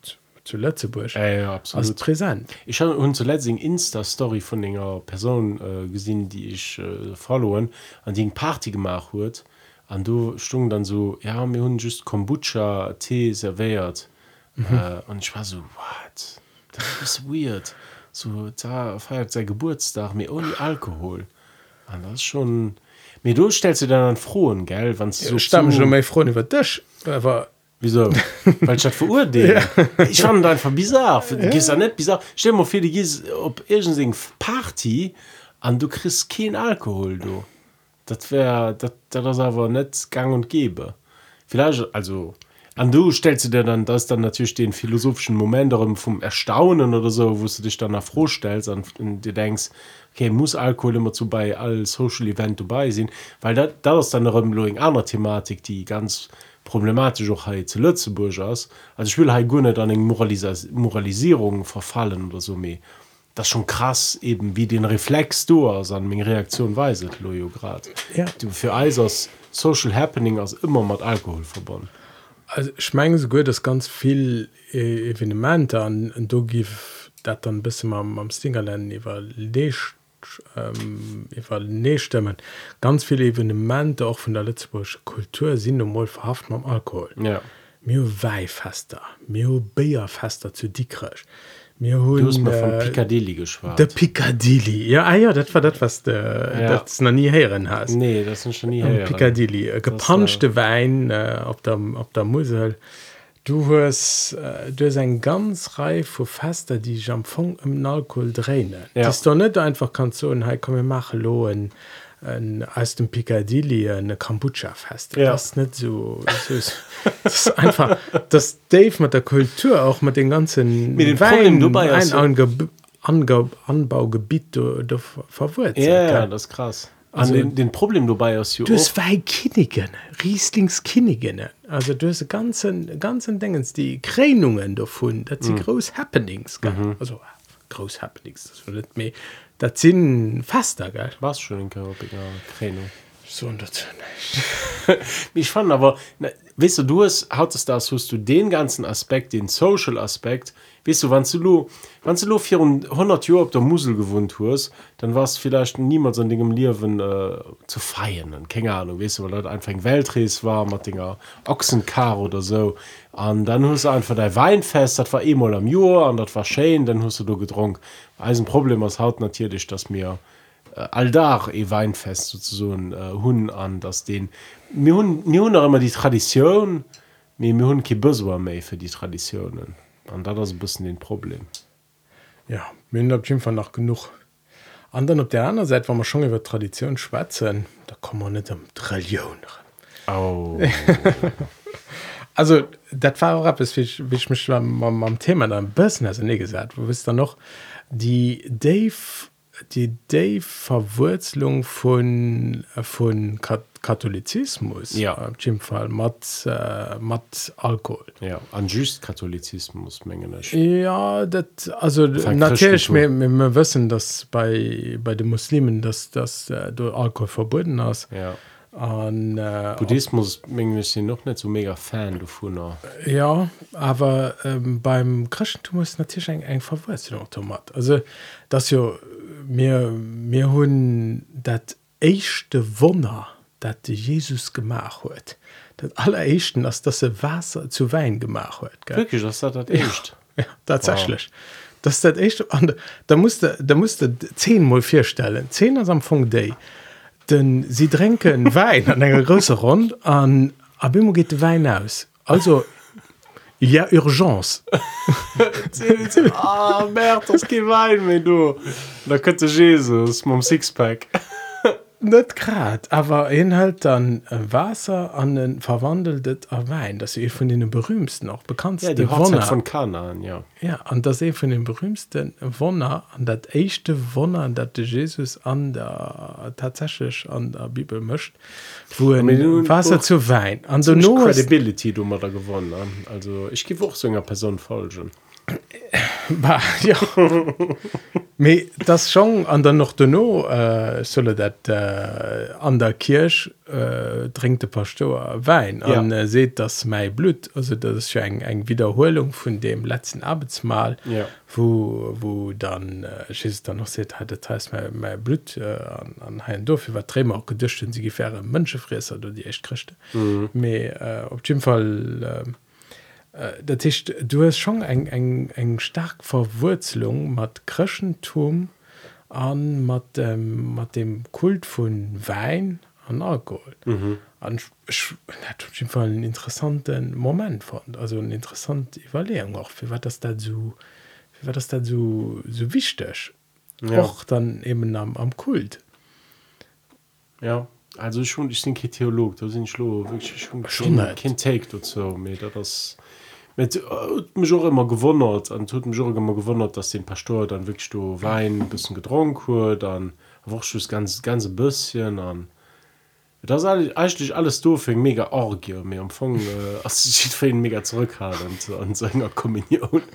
zu, zu Lützeburg. Ja, ja, absolut. Präsent. Ich habe hun zuletzt eng Insta-Story von enger Person äh, gesehen die ich äh, followen an die eng Party gemacht huet an du stung dann so ja mir hun just Kombucha Tee serviert. Mhm. äh, und ich war so what? Das ist weird. So da feiert sein Geburtstag mir ohne Alkohol. Und das ist schon mir du stellst du dann an frohen gell wann so stamm zu- schon méi froh iwwer Dich aber Wieso? Weil ich das verurteilt. Ich fand das einfach bizarr. Ja. Gehst ja nicht bizarr. Stell dir mal vor, du gehst auf irgendeine Party und du kriegst keinen Alkohol, du. Das wäre, das, das aber nicht gang und gäbe. Vielleicht, also, und du stellst dir dann, das dann natürlich den philosophischen Moment darum vom Erstaunen oder so, wo du dich dann auch froh stellst und, und dir denkst, okay, muss Alkohol immer zu bei all Social Event dabei sein, weil das, das ist dann noch eine andere Thematik, die ganz problematisch auch hier zu Lützeburg ist. Also ich will halt gar nicht an eine Moralisa Moralisierung verfallen oder so mehr. Das ist schon krass, eben wie den Reflex du hast an meine Reaktion weiset, Lojo gerade. Ja. Du, für als Social Happening ist immer mit Alkohol verbunden. also ich meine so gut dass ganz viel äh, Evenemente an du gif dat dann bis am, am Stingerland iwwer ähm, iwwer ganz viele Evenemente auch von der Lützburgsche Kultur sind mal verhaft am Alkohol Ja. mir Weihfester mir Beerfester zu dickrech mir Du hast hun mal von äh, Piccadilly geschwärmt. der Piccadilly ja ah, ja dat war dat was der Ja. das noch nie heren hast Nee, das sind schon nie. Piccadilly äh, gepanschte Wein äh, op der op der Musel du hast äh, du hast ein ganz Reihe vu Fester die ich am Fong im Alkohol drehen Ja. das ist doch nicht einfach kann so hey, komm wir machen lo ein, ein, aus dem Piccadilly eine Kombucha fest Ja. das ist nicht so das ist, das ist einfach das Dave mit der Kultur auch mit den ganzen Mit dem Problem dabei ist so- Ange Ange Anbaugebiet verwurzelt Ja, gell? das ist krass. Also, Also- den, den Problem dabei ja Du hast zwei Kinnigen, Rieslingskinigen. Also du hast ganzen, ganzen Dingens, die Kränungen davon, das sind mhm. groß Happenings, gell? Mhm. Also groß Happenings, das wird nicht mehr. Das sind Faster, gell? was schon in Körper, Kräne. So und das Ich fand aber, na, weißt du, du hast, hattest das, hast du den ganzen Aspekt, den Social Aspekt, weißt du, wenn du, wenn du lo 400 Jahre auf der Musel gewohnt hast, dann warst vielleicht niemals an dem Leben äh, zu feiern, keine Ahnung, weißt du, weil das einfach ein Weltreis war mit dinger Ochsenkar oder so. Und dann hast du einfach dein Weinfest, das war eh mal am Jahr, und das war schön, dann hast du da getrunken. Also ein Problem ist halt natürlich, dass mir äh, alldach e Weinfest sozusagen äh, hun an dass den mir hun mir hun immer die Tradition mir mir hun kibuswer méi für die Traditionen an da das bisschen den Problem Ja, wir haben auf jeden Fall noch genug. Und dann auf der anderen Seite, wenn wir schon über Tradition schwätzen, da kommen wir nicht um Religion. oh. Also, das war auch etwas, wie ich, wie ich mich am, am Thema dann ein bisschen also nie gesagt Du wisst dann noch, die Dave, die Dave-Verwurzelung von, von Kat Katholizismus, Ja. äh, jeden Fall, mit, äh, mit Alkohol. ja an just Katholizismus mengen Ja, das, also Von natürlich, wir, wissen, dass bei, bei den Muslimen, dass, dass äh, du Alkohol verboten hast. ja Und, äh, Buddhismus mengen sind noch nicht so mega Fan davon Ja, aber ähm, beim Christentum ist natürlich ein, ein Verwurzelung automat. Also, das ja, mir mir hunn dat éischte Wonner, dat de Jesus gemach huet. Dat alleréischten ass dat se Wasser zu wein gemach huet echt? datzelech. Das dat echt an da musste da musste 10 mal vier stellen 10 as am Fong Day. Denn sie tränken Wein an enger größer rund an Abimo geht Wein aus. Also il y a urgence. Ah, merde, da könnte Jesus mam Sixpack. net grad aber inhalt dann Wasser an den verwandeltet erwein das ihr von den berühmsten auch bekannt ja, die Wonner. von Kanaan ja. Ja an das e von den berühmsten Wonner an dat echte Wonner dat de Jesus an der tatsächlich an der Bibel mischt wo Wasser zu wein. An so no credibility du da gewonnen also ich gebe auch so einer Person folgen. bah, ja. Me das schon an der noch no äh, solle dat äh, an der Kirch äh, dringt de Pastor wein an ja. äh, seht das mei blut also das ist eng eng Wiederholung von dem letzten Arbeitsmal ja. wo wo dann äh, dann noch se hat das heißt mein, mein blut äh, an, an ha doof war trämer auch gedcht sie gefähre Mënschefresser du die echt chrischte mhm. äh, op jeden Fall äh, Äh, dat ist, du hast schon eng eng eng stark Verwurzelung mat Krchentum an mat dem mat dem Kult von Wein an Alkohol mhm. an fall einen interessanten Moment fand also ein interessant Überlegung auch wie war das dazu wie war das dazu so wichtig ja. auch dann eben am, am Kult ja also schon ich sind Theolog da sind schlo wirklich schon, schon kein Take dazu das mit äh, mich auch immer gewundert an tut mich immer gewundert dass den Pastor dann wirklich du Wein ein bisschen getrunken wurde dann auch schon das ganze ganze bisschen an das ist eigentlich alles doof mega Orgie mir empfangen äh, also mega zurückhaltend an seiner Kommunion.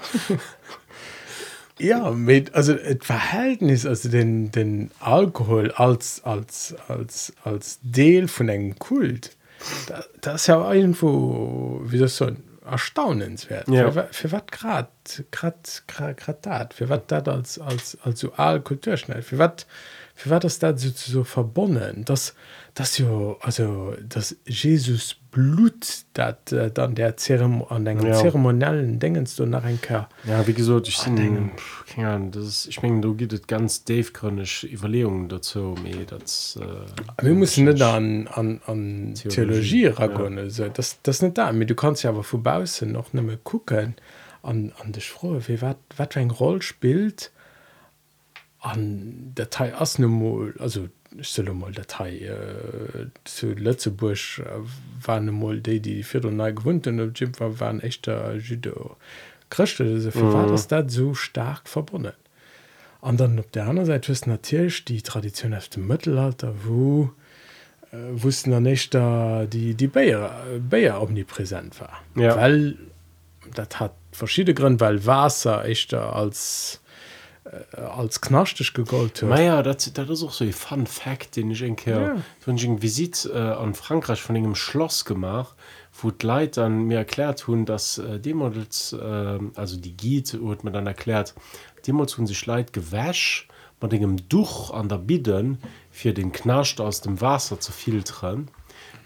Ja mit also Verhältnis also den den Alkohol als als als als Teil von einem Kult das, das ist ja irgendwo wie das so erstaunenswert. Ja. für, für grad grad dat für wat dat als als als kulturschnell? Für wat für wat das dat so, so verbonnen das das jo also das jesus blut dat äh, dann der Zerem an den ja. zeremoniellen dingens du nach enker ja wie gesagt ich Ahnung, das ich mein, du gehtt ganz davegrünnisch überlegungen dazu me das äh, wir müssen nicht an an an theologie, theologie ja. so, das das nicht da du kannst ja aber vorbausen noch nimme gucken an an de froh wie wat wat ein roll spielt an der teil as also Datei äh, zu Lützeburg äh, waren mal die die vier gewohnt und Jim war waren echter Judo Christe mhm. war das da so stark verbunden und dann auf der anderen Seite ist natürlich die Tradition aus dem Mittelalter wo äh, wussten dann nicht da die die Bayer Bayer omnipräsent war ja. weil das hat verschiedene Gründe weil Wasser echter als äh, als knachtech gegolt Meier dat dat is auch so fun fact den ich enke ja. visit äh, an Frankreich von engem Schloss gemach wo Leiit an mir erklärt hun dass äh, Demodels äh, also die Giet wurde man dann erklärt Demo hun sich Leiit gewäsch man engem Duch an der Biden fir den knascht aus dem Wasser zu filtern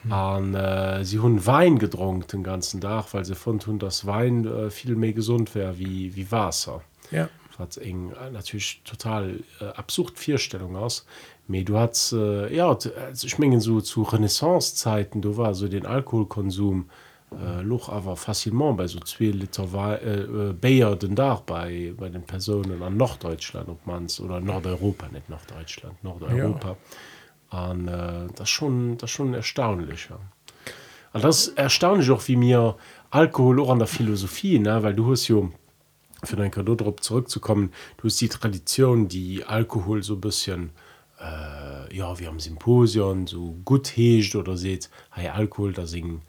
an mhm. äh, sie hun Wein gedrunken den ganzen Dach weil sie von hun das Wein äh, viel mehr gesund wäre wie wie Wasser ja hat eng äh, natürlich total äh, absurd vierstellung aus me du hast äh, ja ich mengen so zu renaissancezeiten du war so den alkoholkonsum äh, loch aber facilement bei so zwei liter äh, äh, bayer den da bei bei den personen an norddeutschland ob mans oder nordeuropa nicht nach deutschland nordeuropa an ja. äh, das schon das schon erstaunlicher ja. das erstaunlich auch wie mir alkohol auch an der philosophie ne weil du hast ja für dein Kado drauf zurückzukommen. Du hast die Tradition die Alkohol so ein bisschen äh, ja wir haben Symposion so gut hecht oder seht hey, Alkohol da singen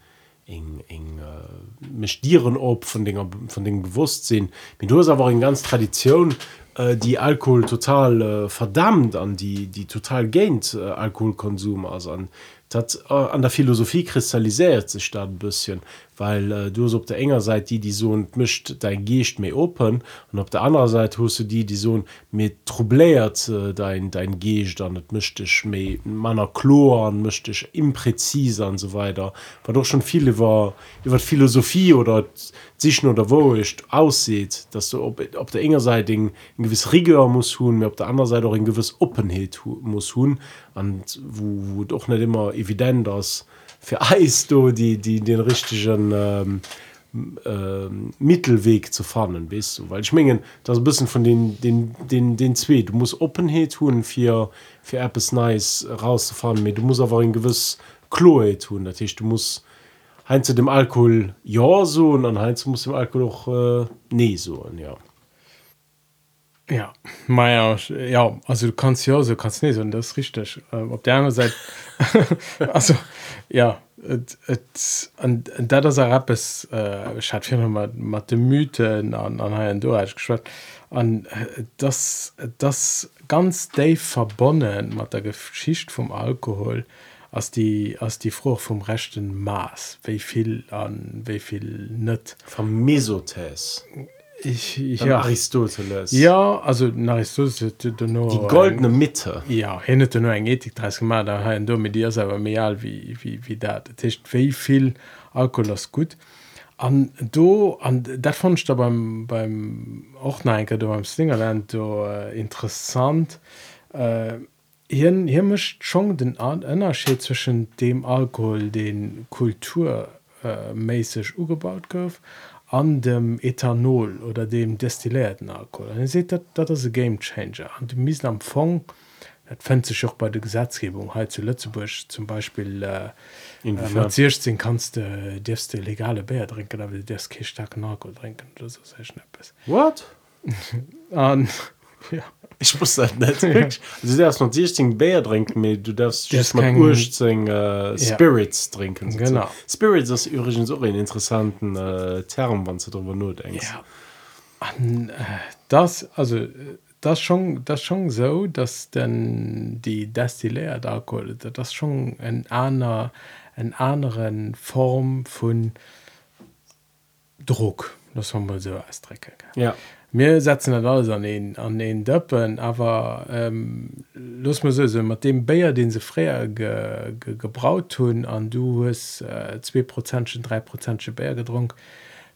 eng eng äh, mestieren op von den von den bewusstsinn mit du aber in ganz Tradition äh, die Alkohol total äh, verdammt an die die total gained äh, Alkoholkonsum also an dat äh, an der Philosophie kristallisiert sich da ein bisschen weil äh, du op der enger Seite die die so mischt dein Geest mehr open und auf der anderen Seite hast du die die so mit troubléiert äh, dein dein Geest dann mischt dich meiner chloren mischt dich impräziser und so weiter. War doch schon viele über über Philosophie oder sich oder wo ist aussieht dass du ob der enger Seite ein gewiss Rigor muss hun mir auf der anderen Seite auch ein gewiss Openheit muss hun und wo, wo doch nicht immer evident das für Eis du die die den richtigen ähm, äh, Mittelweg zu fahren bist du? Weil ich mengen das ein bisschen von den den den den zwei. Du musst Openheit tun für für App ist nice rauszufahren du musst aber ein gewiss Chloe tun. Natürlich du musst hein zu dem Alkohol ja so und dann Heinz muss dem Alkohol auch äh, nee so ja Ja, Meier ja also du kannst ja so kannst nicht und das ist richtig. Ähm, auf der anderen Seite also ja et, et, und, und da das Rap ist äh, ich hatte viel mit, mit den Mythen an an Herrn du geschwört. An äh, das das ganz Dave verbonnen mit der Geschichte vom Alkohol als die als die Frucht vom rechten Maß. Wie viel an wie viel nicht. Vom Mesotes ich, ich ja. Aristoteles. Ja also nach Aristoteles nur die ein- goldene Mitte. Ja hin nur eng Ethik dres gemacht. Da ha du mit dir selber mehr wie wie wie dat das heißt, wie viel Alkohol ist gut? An do an dat fand ich da beim beim auch neke du beim Slingerland do äh, interessant. Äh, hier hier mischt schon den Unterschied zwischen dem Alkohol den kulturmäßig äh, mäßig ugebaut gouf an dem Ethanol oder dem destillierten Alkohol. Und ihr seht dat dat is game changer. An dem mis am Fong dat fände sich auch bei der Gesetzgebung halt zu Lützeburg zum Beispiel äh, äh, sechzehn kannst du darfst du legale Bier trinken aber du darfst keinen starken Alkohol trinken. Das ist sehr schnappes what? An ja ich muss das nicht also du darfst noch 16 Bier trinken aber du darfst Das mal ursprünglich äh, Spirits trinken sozusagen. Genau. Spirits ist übrigens auch ein interessanten äh, Term wenn du darüber nachdenkst Ja. An, äh, das also das schon das schon so dass denn die destilliert Alkohol das schon en einer en anderen Form von Druck das haben wir so ausdrücken ja Wir setzen das alles an den, an den Döppen, aber ähm, los mal so, so mit dem Bier, den sie früher ge, ge, gebraut haben, und du hast äh, 2%, 3% Bier getrunken,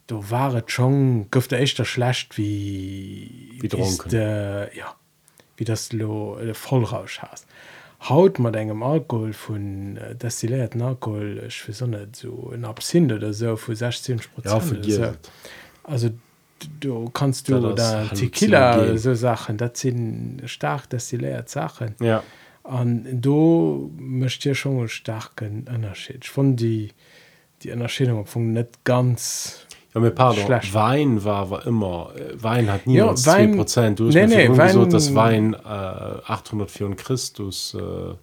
du waret schon, gifte echt das schlecht wie, Wie de, ja, wie das lo äh, Vollrausch hast. Haut mit engem Alkohol von äh, destillierten Alkohol, auch nicht, so ein Absinth oder so, von 16%. ja oder vergiss so. es. Also du kannst du das da Tequila so Sachen das sind stark destilliert Sachen ja an du möchte dir schon einen starken Unterschied von die die Unterschiedung von nicht ganz Ja, mir pardon, Schlecht. Wein war war immer äh, Wein hat niemals ja, Wein- 2%. Du hast Nee, mir nee, Wein- gesagt, dass Wein äh, 804 Christus äh,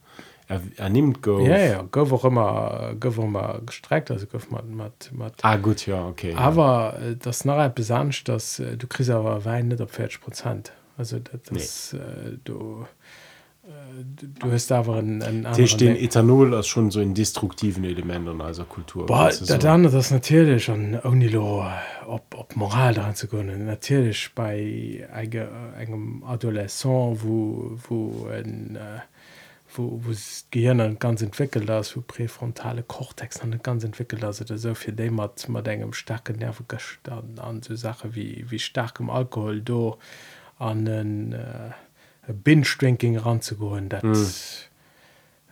er, er nimmt go ja ja go auch immer go auch immer gestreckt also go mit, mit, mit. Ah gut ja okay aber äh, das nachher besandt dass äh, du kriegst aber Wein nicht auf 40 Prozent. Also das, das äh, du äh, du- hast aber einen, einen ja. Tisch den anderen- Ethanol als schon so in destruktiven Elementen unserer Kultur. Boah, das so. andere das natürlich an Onilo ob, ob Moral daran zu können natürlich bei eige- engem Adolescent wo wo ein, äh, wo, wo Gehirn ganz entwickelt ist wo präfrontale Kortex an ganz entwickelt also der so viel dem hat man engem starken Nerv gestanden an so Sache wie wie starkem Alkohol do an den äh, Binstrinking ranzuholen das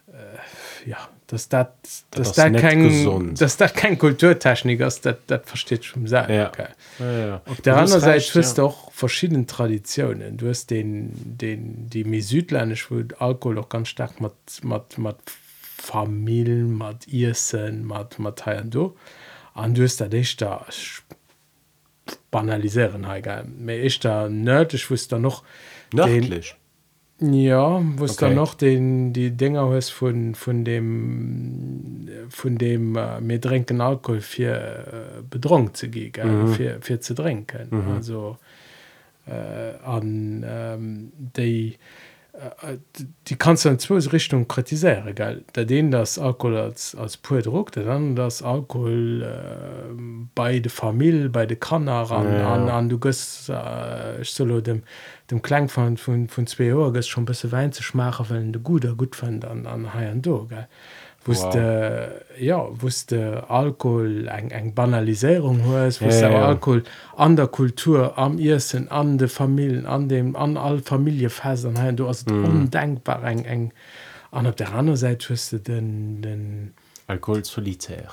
mm. äh, ja das dat das ist dat nicht kein gesund. das dat kein Kulturtechnik ist das das versteht schon selber Ja. okay. ja, ja. Auf der Du anderen Seite recht, hast du ja. auch verschiedene Traditionen. Du hast den, den, die mir südländisch, wo Alkohol auch ganz stark mit, mit, mit Familien, mit Essen, mit, mit und da. Und du hast da dich da banalisieren, egal. Mir ist da nördlich, wo es da noch nördlich ja, wo es Okay. dann noch den, die Dinger hast von, von dem, von dem äh, wir trinken Alkohol für äh, betrunken zu gehen? Mhm. für, für zu trinken. Also äh, an ähm, die, die- die kannst du in zwei Richtungen kritisieren. Gell? Der den das Alkohol als, als pur Druck, der dann das Alkohol äh, bei der Familie, bei der Kanner an, Ja. an, an du gehst äh, soll dem, dem Klang von, von, von zwei Uhr gehst schon ein bisschen Wein zu schmachen, weil du gut gut fand an, an Hai und Do. Gell? Wusste, wow. ja, wusste Alkohol eng eng Banalisierung hast, wusste Ja, ja. Alkohol an der Kultur, am Essen, an de Familien, an dem, an all Familiefäsern, hey, du hast mm. undenkbar eng eng. An auf der anderen Seite wusste den, den Alkohol solitär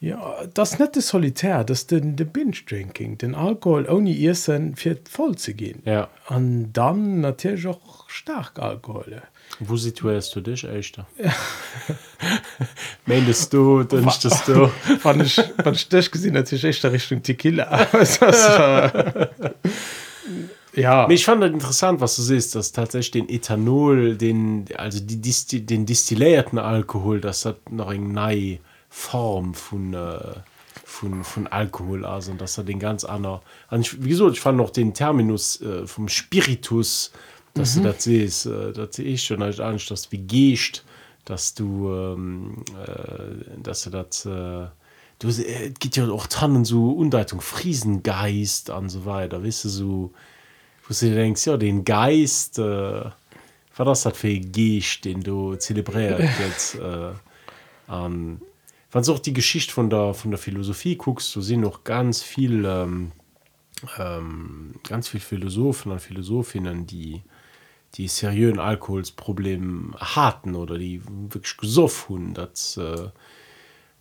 Ja, das net de solitär, das den de Binge-Drinking, den Alkohol ohne Issen fir voll zu gehen. Ja. Und dann natürlich auch stark Alkohol. Wo situierst du dich echt? Meintest du, dünchtest du? Wenn ich, wenn ich dich gesehen hätte, ich echt Richtung Tequila. Ja. Ich fand das interessant, was du siehst, dass tatsächlich den Ethanol, den, also die, Disti den distillierten Alkohol, das hat noch eine neue Form von, äh, von, von Alkohol, also dass er den ganz anderen. Und ich, wie gesagt, ich fand noch den Terminus äh, vom Spiritus, dass mhm. du das siehst, äh, das sehe ich schon als Angst, dass wie gehst, dass du, ähm, äh, dass du das. Äh, du äh, gibt ja auch tannen so Undeutung Friesengeist und so weiter weißt du so wo du denkst ja den Geist äh, war das hat für Geist den du zelebriert jetzt äh, an wann auch die Geschichte von der von der Philosophie guckst du sind noch ganz viel ähm, ähm, ganz viel Philosophen und Philosophinnen die die seriösen Alkoholsproblem hatten oder die wirklich gesoffen das äh,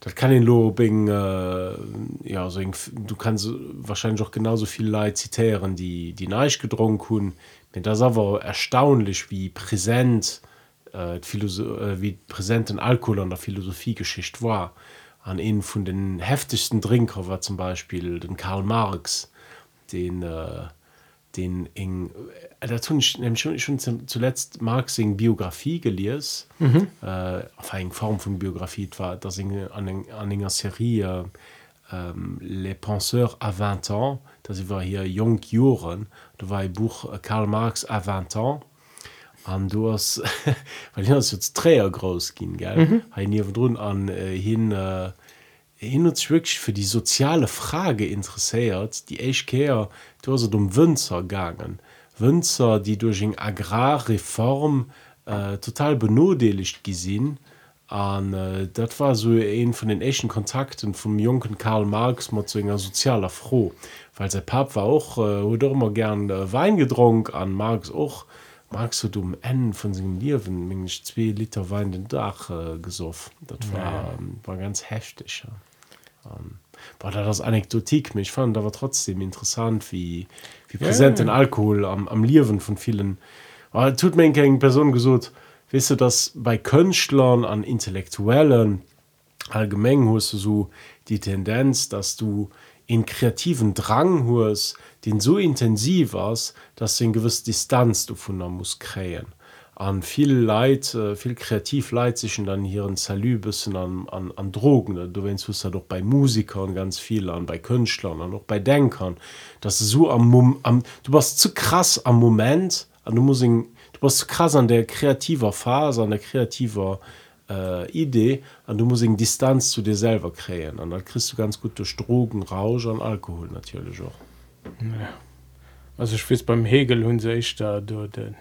das kann den Lobing äh, ja so ein, du kannst wahrscheinlich auch genauso viel Leid zitieren die die Neich gedrungen wenn das aber erstaunlich wie präsent äh, äh, wie präsenten Alkohol an der Philosophiegeschichte war. An ihnen von den heftigsten Trinker war zum Beispiel den Karl Marx den äh, den eng äh, dazu schon, schon zuletzt Marxing Biografie geliers mhm. äh, auf eng Form von Biografie war das in, an, enger Serie äh, les penseurs à 20 ans das war hier jung Joren da war ein Buch äh, Karl Marx à 20 ans an du hast weil jetzt träer groß ging ge mhm. run an äh, hin äh, hin und wirklich für die soziale Frage interessiert die Eichkehr du hast um Wünzer gegangen. Wünzer die durch eine Agrarreform äh, total benodeligt gesehen an äh, das war so ein von den echten Kontakten vom jungen Karl Marx mal zu einer sozialer froh. Weil sein Pap war auch äh, immer gern äh, Wein gedrungen an Marx auch. Magst du du um Ende von seinem Leben zwei Liter Wein den Dach äh, gesoffen. Das war, ja. ähm, war ganz heftig ja um, war da das anekdotik mich fand aber trotzdem interessant wie wie präsent ja, den Alkohol am, am Liwen von vielen. Aber tut mir eng Person gesucht. Wisst du dass bei Könchtlern an intellektuellen allgemein hast du so die Tendenz dass du in kreativen Drang hast den so intensiv warst dass du in gewiss Distanz du von muss krähen an viel Leid äh, viel kreativ leid sich dann hier ein Salübissen an, an, an Drogen du wennst du ja doch bei Musikern ganz viel an bei Künstlern an noch bei Denkern das so am, am du warst zu krass am Moment du musst du warst zu krass an der kreativer Phase an der kreativer äh, Idee an du musst Distanz zu dir selber krähen an dann kriegst du ganz gut durch Drogen Rausch an Alkohol natürlich auch. Ja. also ich weiß beim Hegel hun ich da du den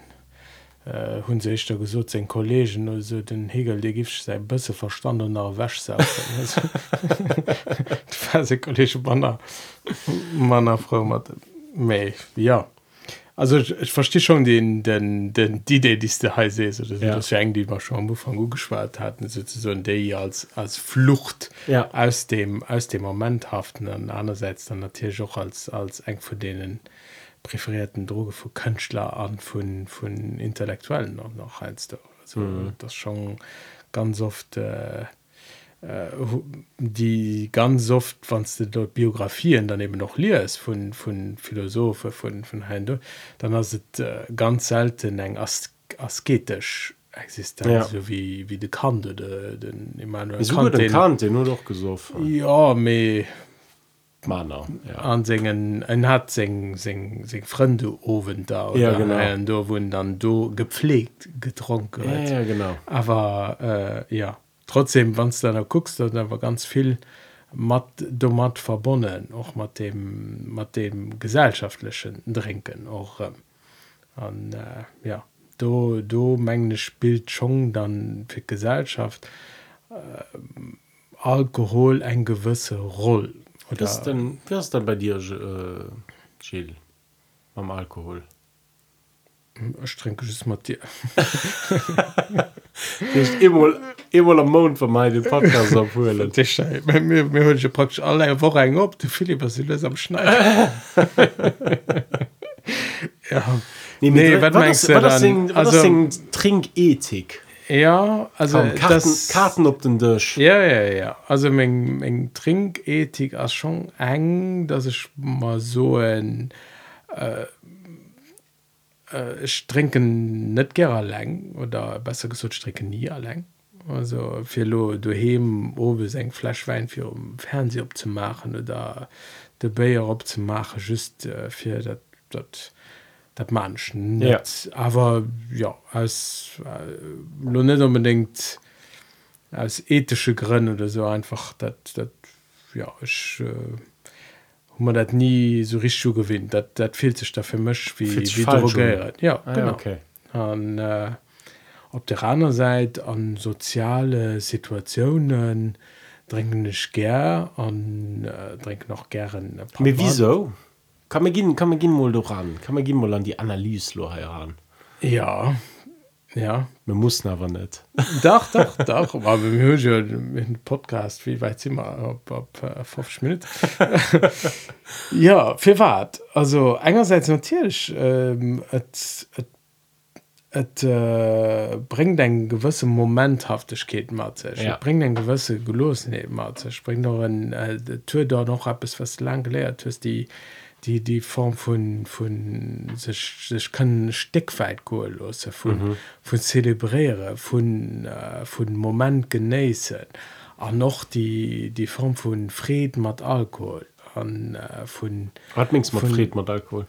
hunn se ich da gesot en Kolleggen also den Hegel de gif se bësse verstanden nach wäsch se Kollege Banner. Manner Frau mat méi ja. Also ich, ich verstehe schon den den den die idee die der he se ja. das eng die war schon von gut geschwert hatten so day als als flucht ja. aus dem aus dem momenthaften an einerseits dann natürlich auch als als eng für denen präferierten Droge vu Könchtler an von von intellektuellen noch noch einst also mhm. das schon ganz oft äh, äh, die ganz oft wann du dort Biografien daneben noch leer ist von von Philosophe von von Hände dann hast es äh, ganz selten eng as asketisch existenz ja. so wie wie de Kante de, den Emmanuel Kant, den, Kant, den nur doch gesoffen ja me Manner ja. an singen en hat seng seg Frende ofwen da ja, genau. Do wo dann do gepflegt getrunken ja, ja, genau. Aber äh, ja trotzdem wann dann er guckst da war ganz viel mat do mat verbonnen och mat dem mat dem gesellschaftlichen trinken och ähm, an äh, ja do do menggene spielt schon dann fir Gesellschaft äh, alkohol eng gewisse roll Oder was denn, was dann bei dir äh, Jill, am Alkohol ich trinke es mal dir immer immer am Mond von meinen Podcast abholen. Das ist, mir, mir hört ja praktisch alle Woche eng op du Philipp was du am schneiden ja Nee, Nee, was meinst du das dann? Also- das sing Trinkethik. Ja also Komm, Karten, das Karten op den Tisch. Ja, ja, ja. Also mein, mein Trinkethik ist schon eng, dass ich mal so ein äh, äh, ich trinke nicht gerne lang oder besser gesagt, ich trinke nie allein. Also für lo daheim oben ein Flasch Wein für um Fernseher abzumachen oder den Bayer abzumachen, just äh, für das das das manchen Ja. nicht. Aber ja, als äh, lo nicht unbedingt aus ethische Gründe oder so einfach dat, dat, ja ich äh, man dat nie so richtig gewinnt dat dat fehlt sich dafür mech wie, wie drogiert. ja Ah, genau ja, okay. an äh, op der anderen Seite an soziale Situationen trinken ich ger an äh, trink noch gern Aber wieso? Kann man gehen, kann man gehen mal da ran? Kann man gehen mal an die Analyse lo heran? ja ja Man muss aber nicht. Doch, doch, doch. Aber wir hören ja einen Podcast, wie weit sind wir? Ab äh, 50 Minuten. ja, für was? Also, einerseits natürlich, ähm, es äh, bringt eine gewisse Momenthaftigkeit mit sich. Ja. Es bringt eine gewisse Gelassenheit mit sich. Es bringt auch ein, äh, Tür da noch etwas, was lang gelehrt ist, die die die Form von von sich, sich kann steckweit cool los von mhm. von zelebrieren von äh, von moment genießen auch noch die die Form von Frieden mit Alkohol an äh, von Atmings mit Frieden mit Alkohol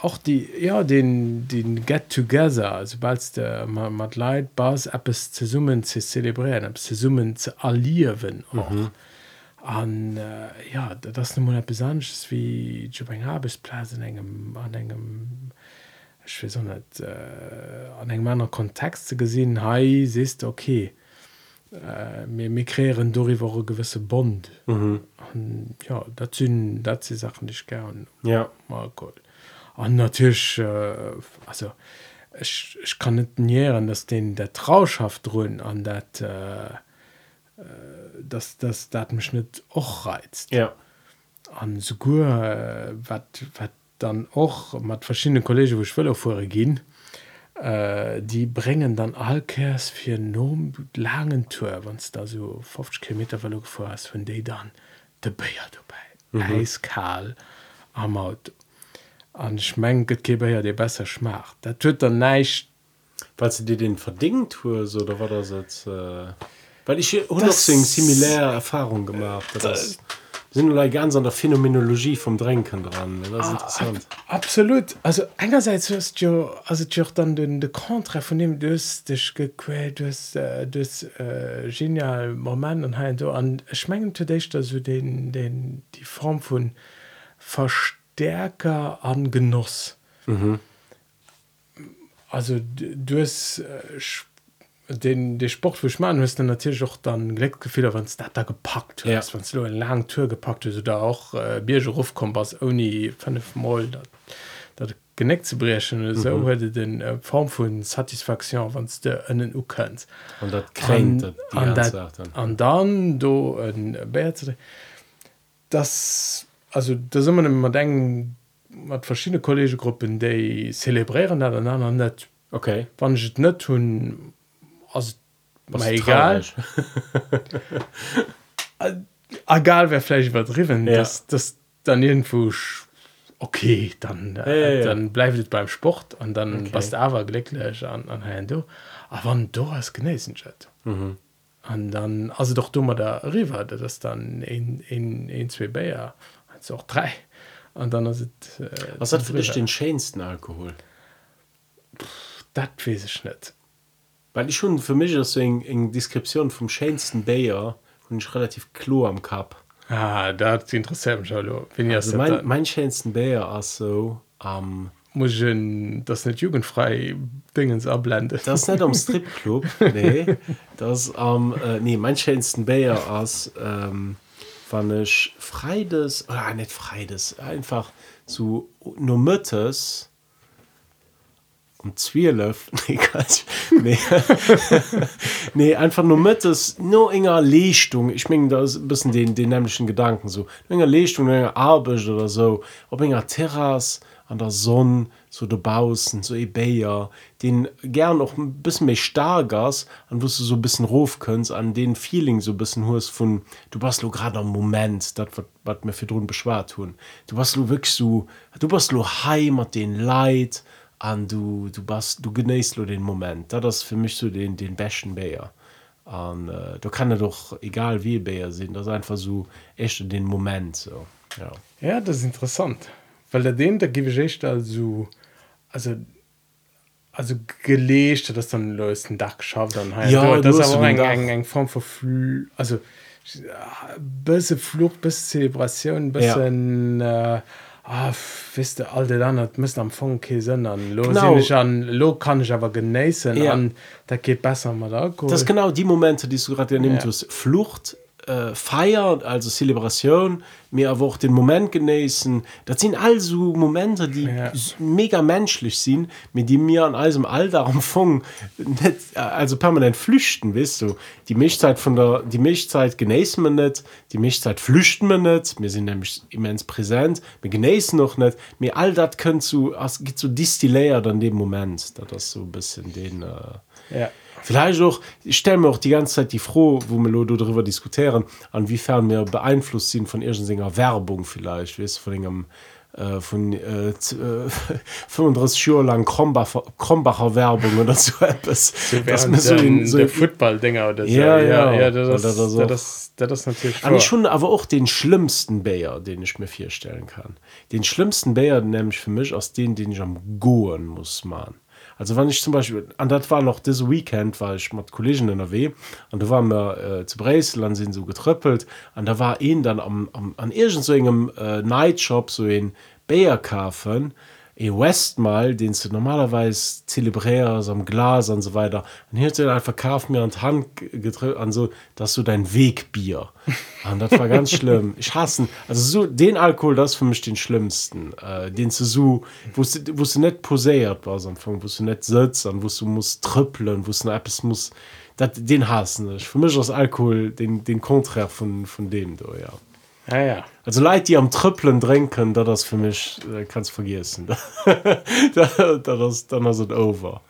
auch die ja den den get together sobald der man mat leid bas App es zu summen zu zelebrieren App zu summen zu allieren auch mhm. An äh, ja da- das mal besonders wie Jobing Arbeitsplatz in engem an engem ich weiß auch nicht äh, an engem anderen Kontext gesehen hey siehst okay äh, mir mir kreieren eine gewisse Bond Mhm. und, ja das sind das sind Sachen die ich gern Ja. mal cool. Und natürlich, äh, also ich, ich kann nicht nähern, dass den der Trauschaft drin an dat äh, dass das dat mich nicht auch reizt. Ja. An sogar äh, wat wat dann auch mit verschiedenen Kollegen, wo ich will vorher gehen, äh, die bringen dann Alkers für no langen Tour, wenn es da so 50 Kilometer du gefahren hast, wenn die dann der Bayer dabei, mhm. eiskal am Auto. Und ich meine, es gibt ja der besser schmacht. Das tut dann nicht Weil du dir den verdingt hast, oder war das jetzt. Äh, weil ich hier auch noch Das- so eine similäre Erfahrung gemacht habe. Das sind nur ganz an der Phänomenologie vom Drängen dran. Das ist interessant. Absolut. Also einerseits hast du also du dann den, den Kontra von dem, du hast dich gequält, du hast, äh, du hast äh, genial Moment und halt so. Und ich meine für dich, dass du den, den, die Form von Verstärker an Genuss. Also du, du hast äh, den de Sport für schmann ist natürlich auch dann Gleckgefehler wenn es da, da gepackt ja. wenn es eine langen Tür gepackt ist oder auch äh, Biergeruf kommt was Oni Mal geneck zu brechen so mhm. hätte den äh, Form von Satisfaktion wann es der einen U kennt und das kränkt an, an, da, an dann du äh, das also da sind man immer denken hat verschiedene Kollegegruppen die zelebrieren da dann net okay. Wann net tun also Was ist egal egal wer vielleicht übertrieben Ja. das das dann irgendwo okay dann äh, Ja, ja, ja. dann bleibt es beim Sport und dann Okay. was aber glücklich an an Herrn du aber wann du hast genießen Mhm. und dann also doch dummer der River das dann in in in zwei Bayer also auch drei und dann ist es, äh, Was hat für dich den schönsten Alkohol? das weiß ich nicht Weil ich schon für mich ist so eine, eine Deskription vom schönsten Bayer und ich relativ klar am Kap. ah das interessiert mich hallo wenn ihr Also mein, mein schönsten Bayer ist so am. muss ich das nicht jugendfrei Dingens abblenden das ist nicht am Stripclub, nee. Das am. Äh, nee, mein schönsten Bayer ist, ähm, wenn ich Freides, oder nicht Freides, einfach so nur Mittes um 12 nee, Quatsch. nee. nee einfach nur mit es nur enger Lichtung. Ich meine das ein bisschen den den nämlichen Gedanken so. Enger Lichtung enger Arbeit oder so. Ob enger Terras an der Sonne so de Bausen so Ebeier den gern noch ein bisschen mehr starkers an wo du so ein bisschen ruf könntst an den Feeling so ein bisschen hust von du warst du gerade am Moment das was mir für drin beschwar tun du warst du wirklich so du warst du heimat den Leid an du du bist du genießt du den Moment. Da das für mich so den den besten Bayer an äh, du kann er doch egal wie Bayer sind das einfach so echt den Moment so ja. Ja das ist interessant. Weil der den der gebe ich echt also also also gelegt das dann lösten Dach schafft dann halt. Ja, das ist aber eine ein, ein Form von Flü also bisschen Flucht bis Zelebration bisschen ja. äh, ah, wisst ihr, all das andere müssen am Anfang keinen Sinn an lo, Genau. ich an lo kann ich aber genießen Ja. an da geht besser mit Alkohol das genau die Momente die du gerade nimmst Ja. ja. Flucht äh, Feier also Zelebration mir aber auch den Moment genießen das sind also Momente die Ja. mega menschlich sind mit die mir an allem Alter am Fong nicht also permanent flüchten weißt du die Milchzeit von der die Milchzeit genießen wir nicht die Milchzeit flüchten wir nicht wir sind nämlich immens präsent wir genießen noch nicht mir all das könnt du es geht so distilliert an dem Moment da das so ein bisschen den äh, ja. Vielleicht auch, ich stelle mir auch die ganze Zeit die froh, wo wir darüber diskutieren, inwiefern wir beeinflusst sind von irgendeiner Werbung vielleicht, weißt, du, von einem äh, von äh, z- äh, 35 Jahre lang Krombacher, Krombacher Werbung oder so etwas. Während wir so in- so der Football-Dinger oder so. Ja, ja. ja das, Oder das, das das, das, das ist natürlich Aber schon aber auch den schlimmsten Bayer, den ich mir vorstellen kann. Den schlimmsten Bayer nämlich für mich aus den, den ich am Goen muss man. Also wenn ich zum Beispiel, und das war noch das Weekend, war ich mit Kollegen in der W und da waren wir äh, zu Bresel, dann sind so getröppelt und da war ihn dann am, am, an irgend so einem äh, Nightshop so ein Bayer kaufen, in Westmal, den du normalerweise zelebrierst am Glas und so weiter. Und hier hat er einfach verkauft mir an die Hand gedrückt, an so, das ist so dein Wegbier. Und das war ganz schlimm. Ich hasse, also so, den Alkohol, das ist für mich den schlimmsten. Äh, den zu so, wo du, wo du nicht posiert warst am Anfang, wo du nicht sitzt, und wo du musst trippeln, wo du etwas muss, das, den hassen ich. Für mich ist Alkohol den, den Konträr von, von dem, da, ja. ja, ja. Also Leute, die am Trüppeln trinken, da das für mich, äh, kannst vergessen. da, da das, dann ist es over.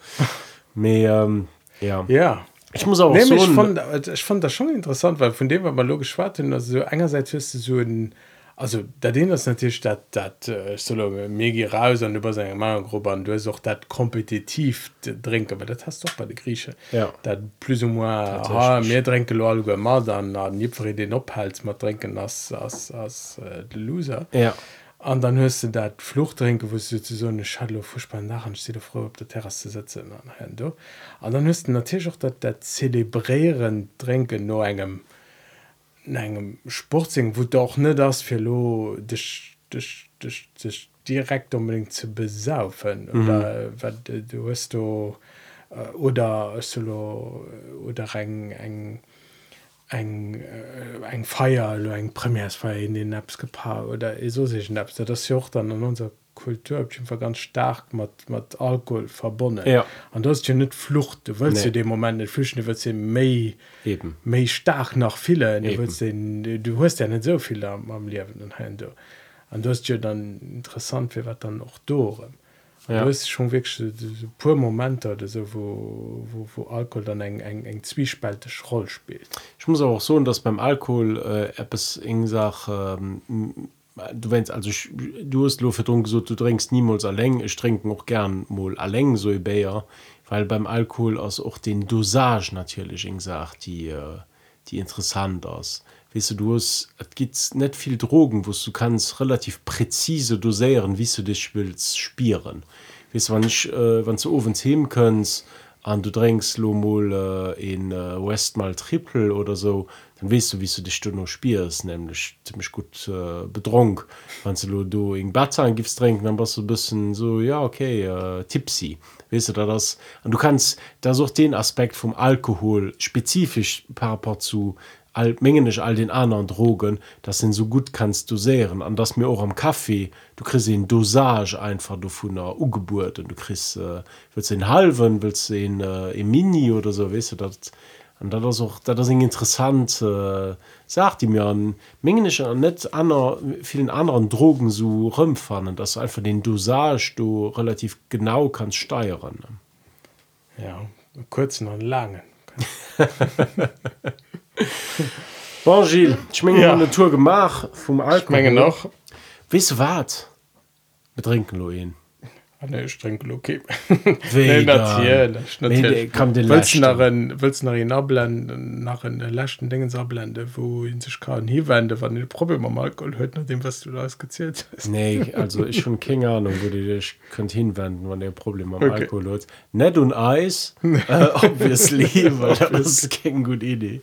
Mehr, ähm, ja. ja. Ich muss auch Nee, so ich, fand, also ich fand das schon interessant, weil von dem, was man logisch warten, also so einerseits wirst du so ein, also da den das natürlich dat dat äh, solo mé raus an über seine Mangruppe an du auch dat kompetitiv trinke aber dat hast doch bei de Grieche. Ja. Dat plus mehr tränke lo mal dann na nifre den ophals mal trinken as as as äh, de loser. Ja. An dann hörst du dat Fluchtrinke wo du zu so eine Schalo furchtbar nachher steht du froh ob der Terrasse sitzen an du. An dann hörst du natürlich auch dat der zelebrieren trinken nur engem einem Sportsing, wo doch nicht das für lo, dich, dich, dich, dich direkt unbedingt zu besaufen. Mhm. Oder was, du du hast du, äh, oder solo, oder ein, ein eng äh, eng Feier oder eng Premiersfeier in den Apps gepaart oder so sich Apps das ist ja auch dann an unserer Kultur ganz stark mit, mit Alkohol verbunden Ja. und das ist ja nicht Flucht du willst Nee. in dem Moment nicht flüchten du Eben. mehr stark nach viele du du, du hast ja nicht so viel am, am Leben und du. und das ist ja dann interessant wie was dann auch do Ja. du hast schon wirklich pur Momente oder so wo, wo, wo Alkohol dann eng eng eng zwiespältig Rolle spielt Ich muss aber auch so, dass beim Alkohol äh, etwas in Sache, ähm, du wennst, also du hast nur getrunken, so, du trinkst niemals allein, ich trinke auch gern mal allein so ein Bier, weil beim Alkohol ist auch den Dosage natürlich Sache, die, äh, die interessant ist. Weißt du, du hast, es gibt nicht viel Drogen, wo du kannst relativ präzise dosieren, wie du dich willst spielen. Weißt du, wenn, ich, äh, wenn du ovens heben kannst, und du trinkst lo mal äh, in äh, Westmal Triple oder so, dann weißt du, wie du dich du noch spielst, nämlich ziemlich gut äh, betrunken. Wenn du du in Bad gibst trinken, dann bist du ein bisschen so, ja, okay, äh, tipsy. Weißt du, da das, und du kannst, da auch den Aspekt vom Alkohol spezifisch par rapport zu all mengenisch all den anderen drogen das sind so gut kannst du dosieren an das mir auch am kaffee du kriegst den dosage einfach du von der ugeburt und du kriegst äh, willst den halben willst den äh, im mini oder so weißt du das und da das auch da das interessant äh, sagt die mir an mengenisch an net an vielen anderen drogen so rumfahren dass du einfach den dosage du relativ genau kannst steuern. Ja kurzen und langen Bon Gilles, ich mein, ja. eine Tour gemacht vom Altmengen noch. Wis wat? Betrinken Loen. Ah, nee, ich trinke okay. Nee, natürlich, Nee, natürlich. kann den willst du nach ein, willst du nach ihn abblenden nach den letzten Dingen abblenden wo ihn sich kann hier wende wann ein Problem am Alkohol hört nach dem was du da gezählt hast Nee, also ich schon keine Ahnung, wo du dich könnt hinwenden, wenn der Problem am Okay. Alkohol hat. Nicht und Eis, äh, obviously, weil das ist keine gute Idee.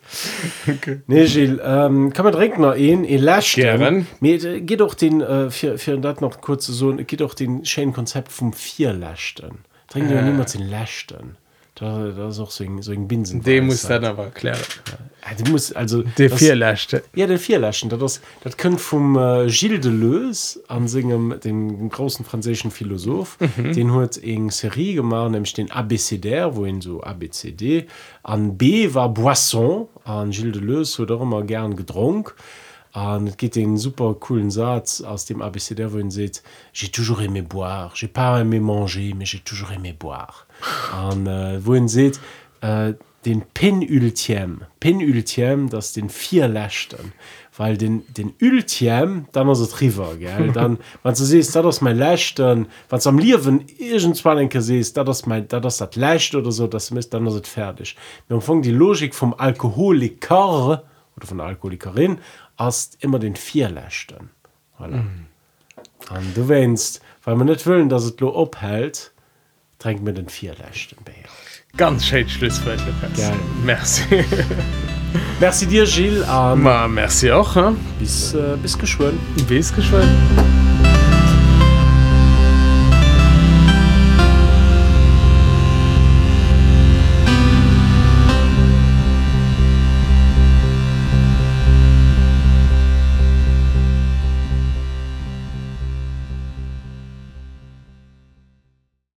okay. Nee, Gilles, ähm, kann man direkt noch einen, ihr lasst Gern. Mir äh, geht auch den, äh, für, für das noch kurz so, geht auch den schönen Konzept vom Vierlächten. Trinken wir Äh. niemals den Lächten. Da, da ist auch so ein, so ein Binsen. dem muss dann aber erklären Ja, du musst also. der vier Lächte Ja, den Vierlächten. Das, das kommt vom äh, Gilles Deleuze an singem, dem großen französischen Philosoph. Mhm. Den hat eine Serie gemacht, nämlich den Abécédaire, wo ihn so ABCD. An B war Boisson. An Gilles Deleuze hat auch immer gern getrunken. Und es gibt einen super coolen Satz aus dem ABCD, wo ihn sieht, j'ai toujours aimé boire, j'ai pas aimé manger, mais j'ai toujours aimé boire. Und äh, wo ihn sieht, äh, den Penultiem, Penultiem, das den vier Lächten, weil den, den Ultiem, dann ist es River, gell? Dann, wenn du siehst, das ist mein Lächten, wenn du am Leben irgendwann denke siehst, das ist mein, das ist das Lächt oder so, das ist, dann ist es fertig. Wir fangen die Logik vom Alkoholiker oder von der Alkoholikerin als immer den vier Lächten. Voilà. Und du wennst, weil wir nicht wollen, dass es lo abhält, trink mir den vier Lächten Bier. ganz schön Schlusswort merci Merci dir, Gilles. Um, Ma, merci auch hein? bis, äh, bis geschwind. bis geschwind